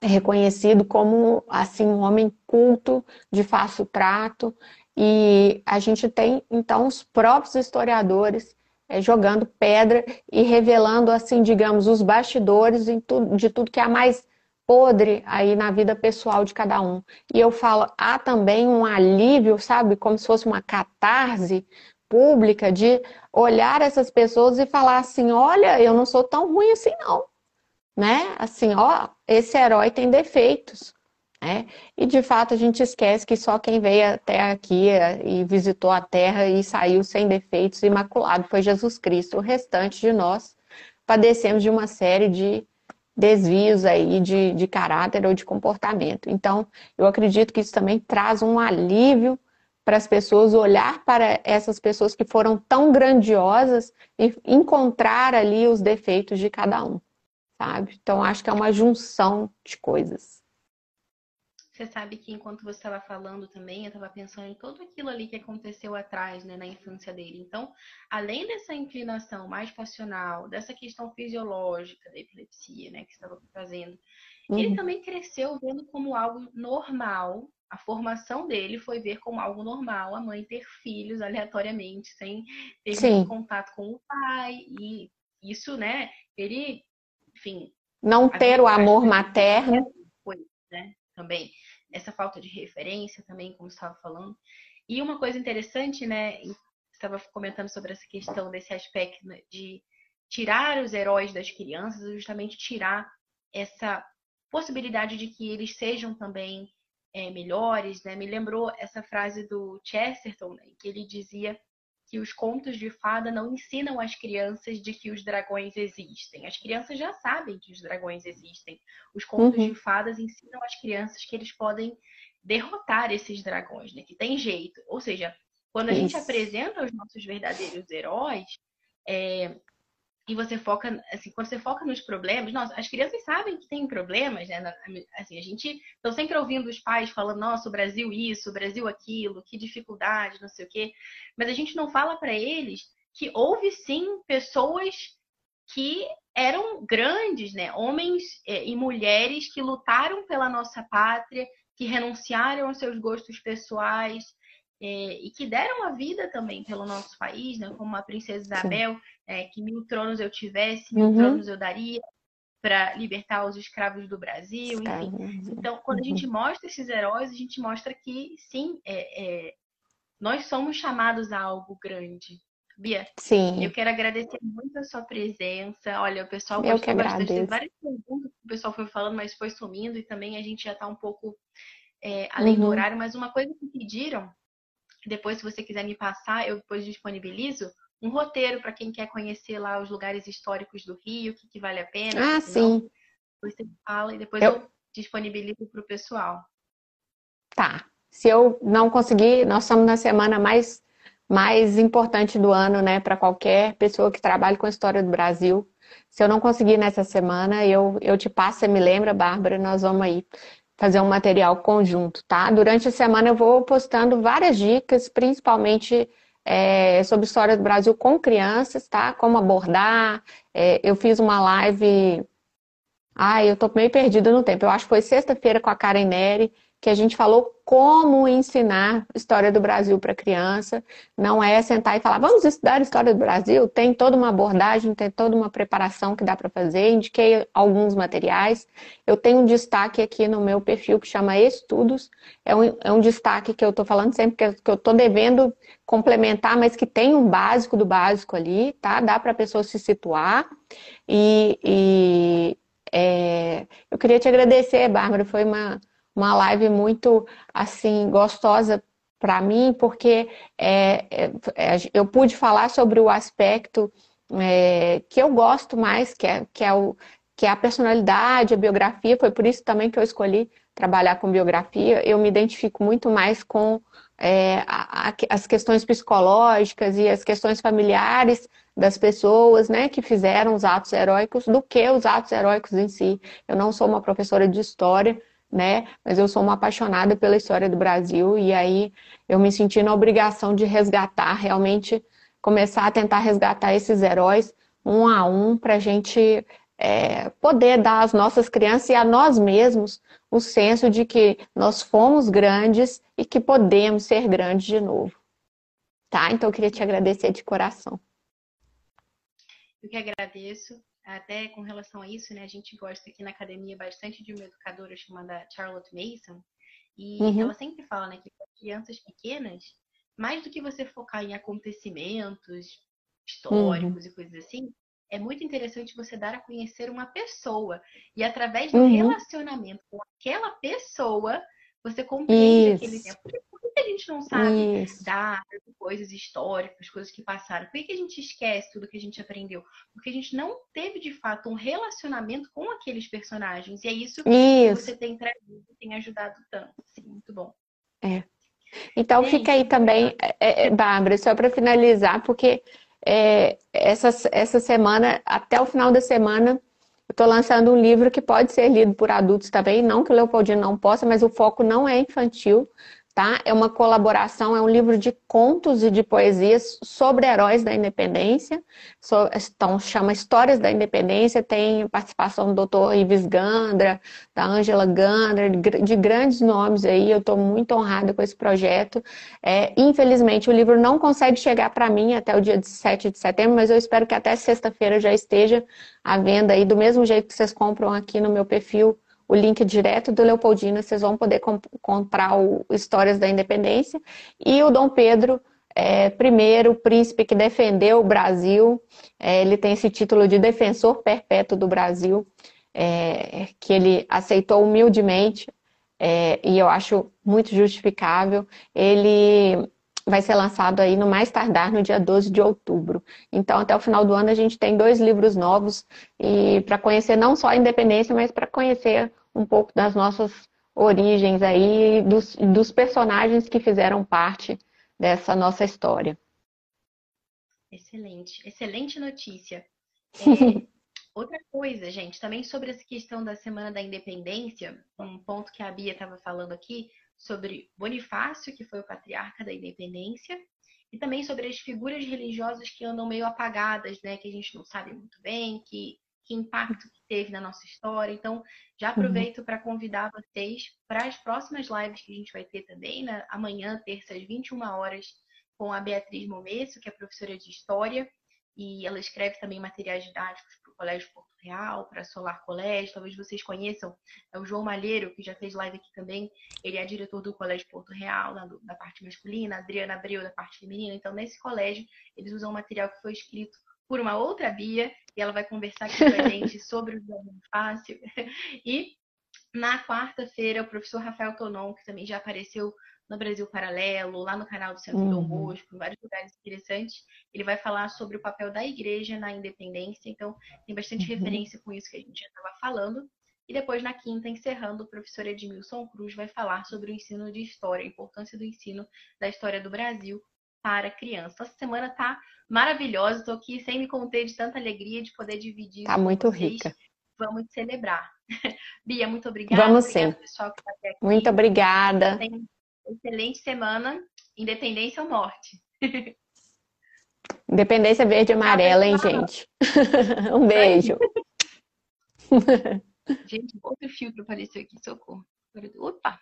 reconhecido como assim um homem culto, de fácil trato. E a gente tem, então, os próprios historiadores jogando pedra e revelando, assim, digamos, os bastidores de tudo, que é mais podre aí na vida pessoal de cada um. E eu falo, há também um alívio, sabe, como se fosse uma catarse pública de olhar essas pessoas e falar assim, olha, eu não sou tão ruim assim não, né? Assim, ó, esse herói tem defeitos. Né? E de fato a gente esquece que só quem veio até aqui eh, e visitou a terra e saiu sem defeitos, imaculado, foi Jesus Cristo. O restante de nós padecemos de uma série de desvios aí de, de caráter ou de comportamento. Então, eu acredito que isso também traz um alívio para as pessoas olhar para essas pessoas que foram tão grandiosas e encontrar ali os defeitos de cada um, sabe? Então, acho que é uma junção de coisas. Você sabe que enquanto você estava falando também, eu estava pensando em tudo aquilo ali que aconteceu atrás, né, na infância dele. Então, além dessa inclinação mais passional, dessa questão fisiológica da epilepsia, né, que estava fazendo, uhum. ele também cresceu vendo como algo normal. A formação dele foi ver como algo normal a mãe ter filhos aleatoriamente, sem ter contato com o pai. E isso, né, ele, enfim. Não ter o amor materno. Foi, né? também essa falta de referência também, como estava falando. E uma coisa interessante, né, estava comentando sobre essa questão desse aspecto né, de tirar os heróis das crianças, justamente tirar essa possibilidade de que eles sejam também é, melhores, né? Me lembrou essa frase do Chesterton, né, que ele dizia que os contos de fada não ensinam as crianças de que os dragões existem. As crianças já sabem que os dragões existem. Os contos uhum. de fadas ensinam as crianças que eles podem derrotar esses dragões, né? Que tem jeito. Ou seja, quando a Isso. gente apresenta os nossos verdadeiros heróis, é, e você foca, assim, quando você foca nos problemas, nossa, as crianças sabem que tem problemas, né? Assim, a gente estão sempre ouvindo os pais falando, nossa, o Brasil isso, o Brasil aquilo, que dificuldade, não sei o quê. Mas a gente não fala para eles que houve sim pessoas que eram grandes, né? Homens é, e mulheres que lutaram pela nossa pátria, que renunciaram aos seus gostos pessoais, é, e que deram a vida também pelo nosso país, né? como a princesa Isabel, é, que mil tronos eu tivesse, mil uhum. tronos eu daria para libertar os escravos do Brasil, enfim. Então, quando a gente uhum. mostra esses heróis, a gente mostra que sim, é, é, nós somos chamados a algo grande. Bia, sim. eu quero agradecer muito a sua presença. Olha, o pessoal eu gostou bastante. Tem várias perguntas que o pessoal foi falando, mas foi sumindo e também a gente já está um pouco é, além uhum. do horário. Mas uma coisa que pediram depois, se você quiser me passar, eu depois disponibilizo um roteiro para quem quer conhecer lá os lugares históricos do Rio, o que, que vale a pena. Ah, sim. Você fala e depois eu, eu disponibilizo para o pessoal. Tá. Se eu não conseguir, nós estamos na semana mais, mais importante do ano, né, para qualquer pessoa que trabalhe com a história do Brasil. Se eu não conseguir nessa semana, eu, eu te passo, você me lembra, Bárbara, nós vamos aí fazer um material conjunto, tá? Durante a semana eu vou postando várias dicas, principalmente é, sobre história do Brasil com crianças, tá? Como abordar. É, eu fiz uma live. Ai, eu tô meio perdida no tempo. Eu acho que foi sexta-feira com a Karen Neri que a gente falou como ensinar história do Brasil para criança. Não é sentar e falar, vamos estudar história do Brasil. Tem toda uma abordagem, tem toda uma preparação que dá para fazer. Indiquei alguns materiais. Eu tenho um destaque aqui no meu perfil que chama Estudos. É um, é um destaque que eu estou falando sempre que, eu estou devendo complementar, mas que tem um básico do básico ali, tá? Dá para a pessoa se situar. E, e é, eu queria te agradecer, Bárbara. Foi uma uma live muito assim gostosa para mim, porque é, é, é, eu pude falar sobre o aspecto é, que eu gosto mais, que é, que, é o, que é a personalidade, a biografia. Foi por isso também que eu escolhi trabalhar com biografia. Eu me identifico muito mais com é, a, a, as questões psicológicas e as questões familiares das pessoas né, que fizeram os atos heróicos do que os atos heróicos em si. Eu não sou uma professora de história, né? Mas eu sou uma apaixonada pela história do Brasil e aí eu me senti na obrigação de resgatar, realmente começar a tentar resgatar esses heróis um a um para a gente é, poder dar às nossas crianças e a nós mesmos o senso de que nós fomos grandes e que podemos ser grandes de novo. Tá? Então eu queria te agradecer de coração. Eu que agradeço. Até com relação a isso, né? A gente gosta aqui na academia bastante de uma educadora chamada Charlotte Mason, e uhum. ela sempre fala, né, que crianças pequenas, mais do que você focar em acontecimentos históricos uhum. e coisas assim, é muito interessante você dar a conhecer uma pessoa. E através do uhum. relacionamento com aquela pessoa, você compreende Isso. aquele tempo. Que a gente não sabe Isso. datas, coisas históricas, coisas que passaram? Por que a gente esquece tudo que a gente aprendeu? Porque a gente não teve, de fato, um relacionamento com aqueles personagens. E é isso, isso. que você tem trazido, tem ajudado tanto. Sim, muito bom. É. Então, fica aí também, é, é, Bárbara, só para finalizar, porque é, essa, essa semana, até o final da semana, eu estou lançando um livro que pode ser lido por adultos também, não que o Leopoldino não possa, mas o foco não é infantil, tá? É uma colaboração, é um livro de contos e de poesias sobre heróis da independência. So, então, chama Histórias da Independência, tem participação do doutor Ives Gandra, da Angela Gandra, de, de grandes nomes aí. Eu estou muito honrada com esse projeto. É, infelizmente, o livro não consegue chegar para mim até o dia 7 de setembro, mas eu espero que até sexta-feira já esteja à venda aí, do mesmo jeito que vocês compram aqui no meu perfil o link direto do Leopoldina, vocês vão poder comp comprar o Histórias da Independência. E o Dom Pedro, é, primeiro príncipe que defendeu o Brasil, é, ele tem esse título de defensor perpétuo do Brasil, é, que ele aceitou humildemente, é, e eu acho muito justificável. Ele vai ser lançado aí no mais tardar no dia 12 de outubro. Então, até o final do ano, a gente tem dois livros novos e para conhecer não só a independência, mas para conhecer um pouco das nossas origens aí, dos, dos personagens que fizeram parte dessa nossa história. Excelente, excelente notícia. É, outra coisa, gente, também sobre essa questão da Semana da Independência, um ponto que a Bia estava falando aqui, sobre Bonifácio, que foi o patriarca da independência, e também sobre as figuras religiosas que andam meio apagadas, né, que a gente não sabe muito bem, que, que impacto que teve na nossa história. Então, já uhum. aproveito uhum. para convidar vocês para as próximas lives que a gente vai ter também, né, amanhã, terça, às 21 horas, com a Beatriz Momesso, que é professora de História, e ela escreve também materiais didáticos para o Colégio Porto Real, para Solar Colégio, talvez vocês conheçam, é o João Malheiro, que já fez live aqui também, ele é diretor do Colégio Porto Real, da, da parte masculina, a Adriana Abreu, da parte feminina, então nesse colégio eles usam um material que foi escrito por uma outra Bia, e ela vai conversar aqui com a gente sobre o exame fácil, e na quarta-feira, o professor Rafael Tonon, que também já apareceu no Brasil Paralelo, lá no canal do Centro uhum. Dom Bosco, em vários lugares interessantes. Ele vai falar sobre o papel da igreja na independência, então tem bastante uhum. referência com isso que a gente já estava falando. E depois, na quinta, encerrando, o professor Edmilson Cruz vai falar sobre o ensino de história, a importância do ensino da história do Brasil para crianças. Essa semana tá maravilhosa, estou aqui sem me conter de tanta alegria de poder dividir. Tá muito vocês. rica. Vamos celebrar. Bia, muito obrigada. Vamos sim. Pessoal que tá aqui. Muito obrigada. Excelente semana. Independência ou morte? Independência verde e amarela, hein, gente? um beijo. gente, outro filtro apareceu aqui, socorro. Opa!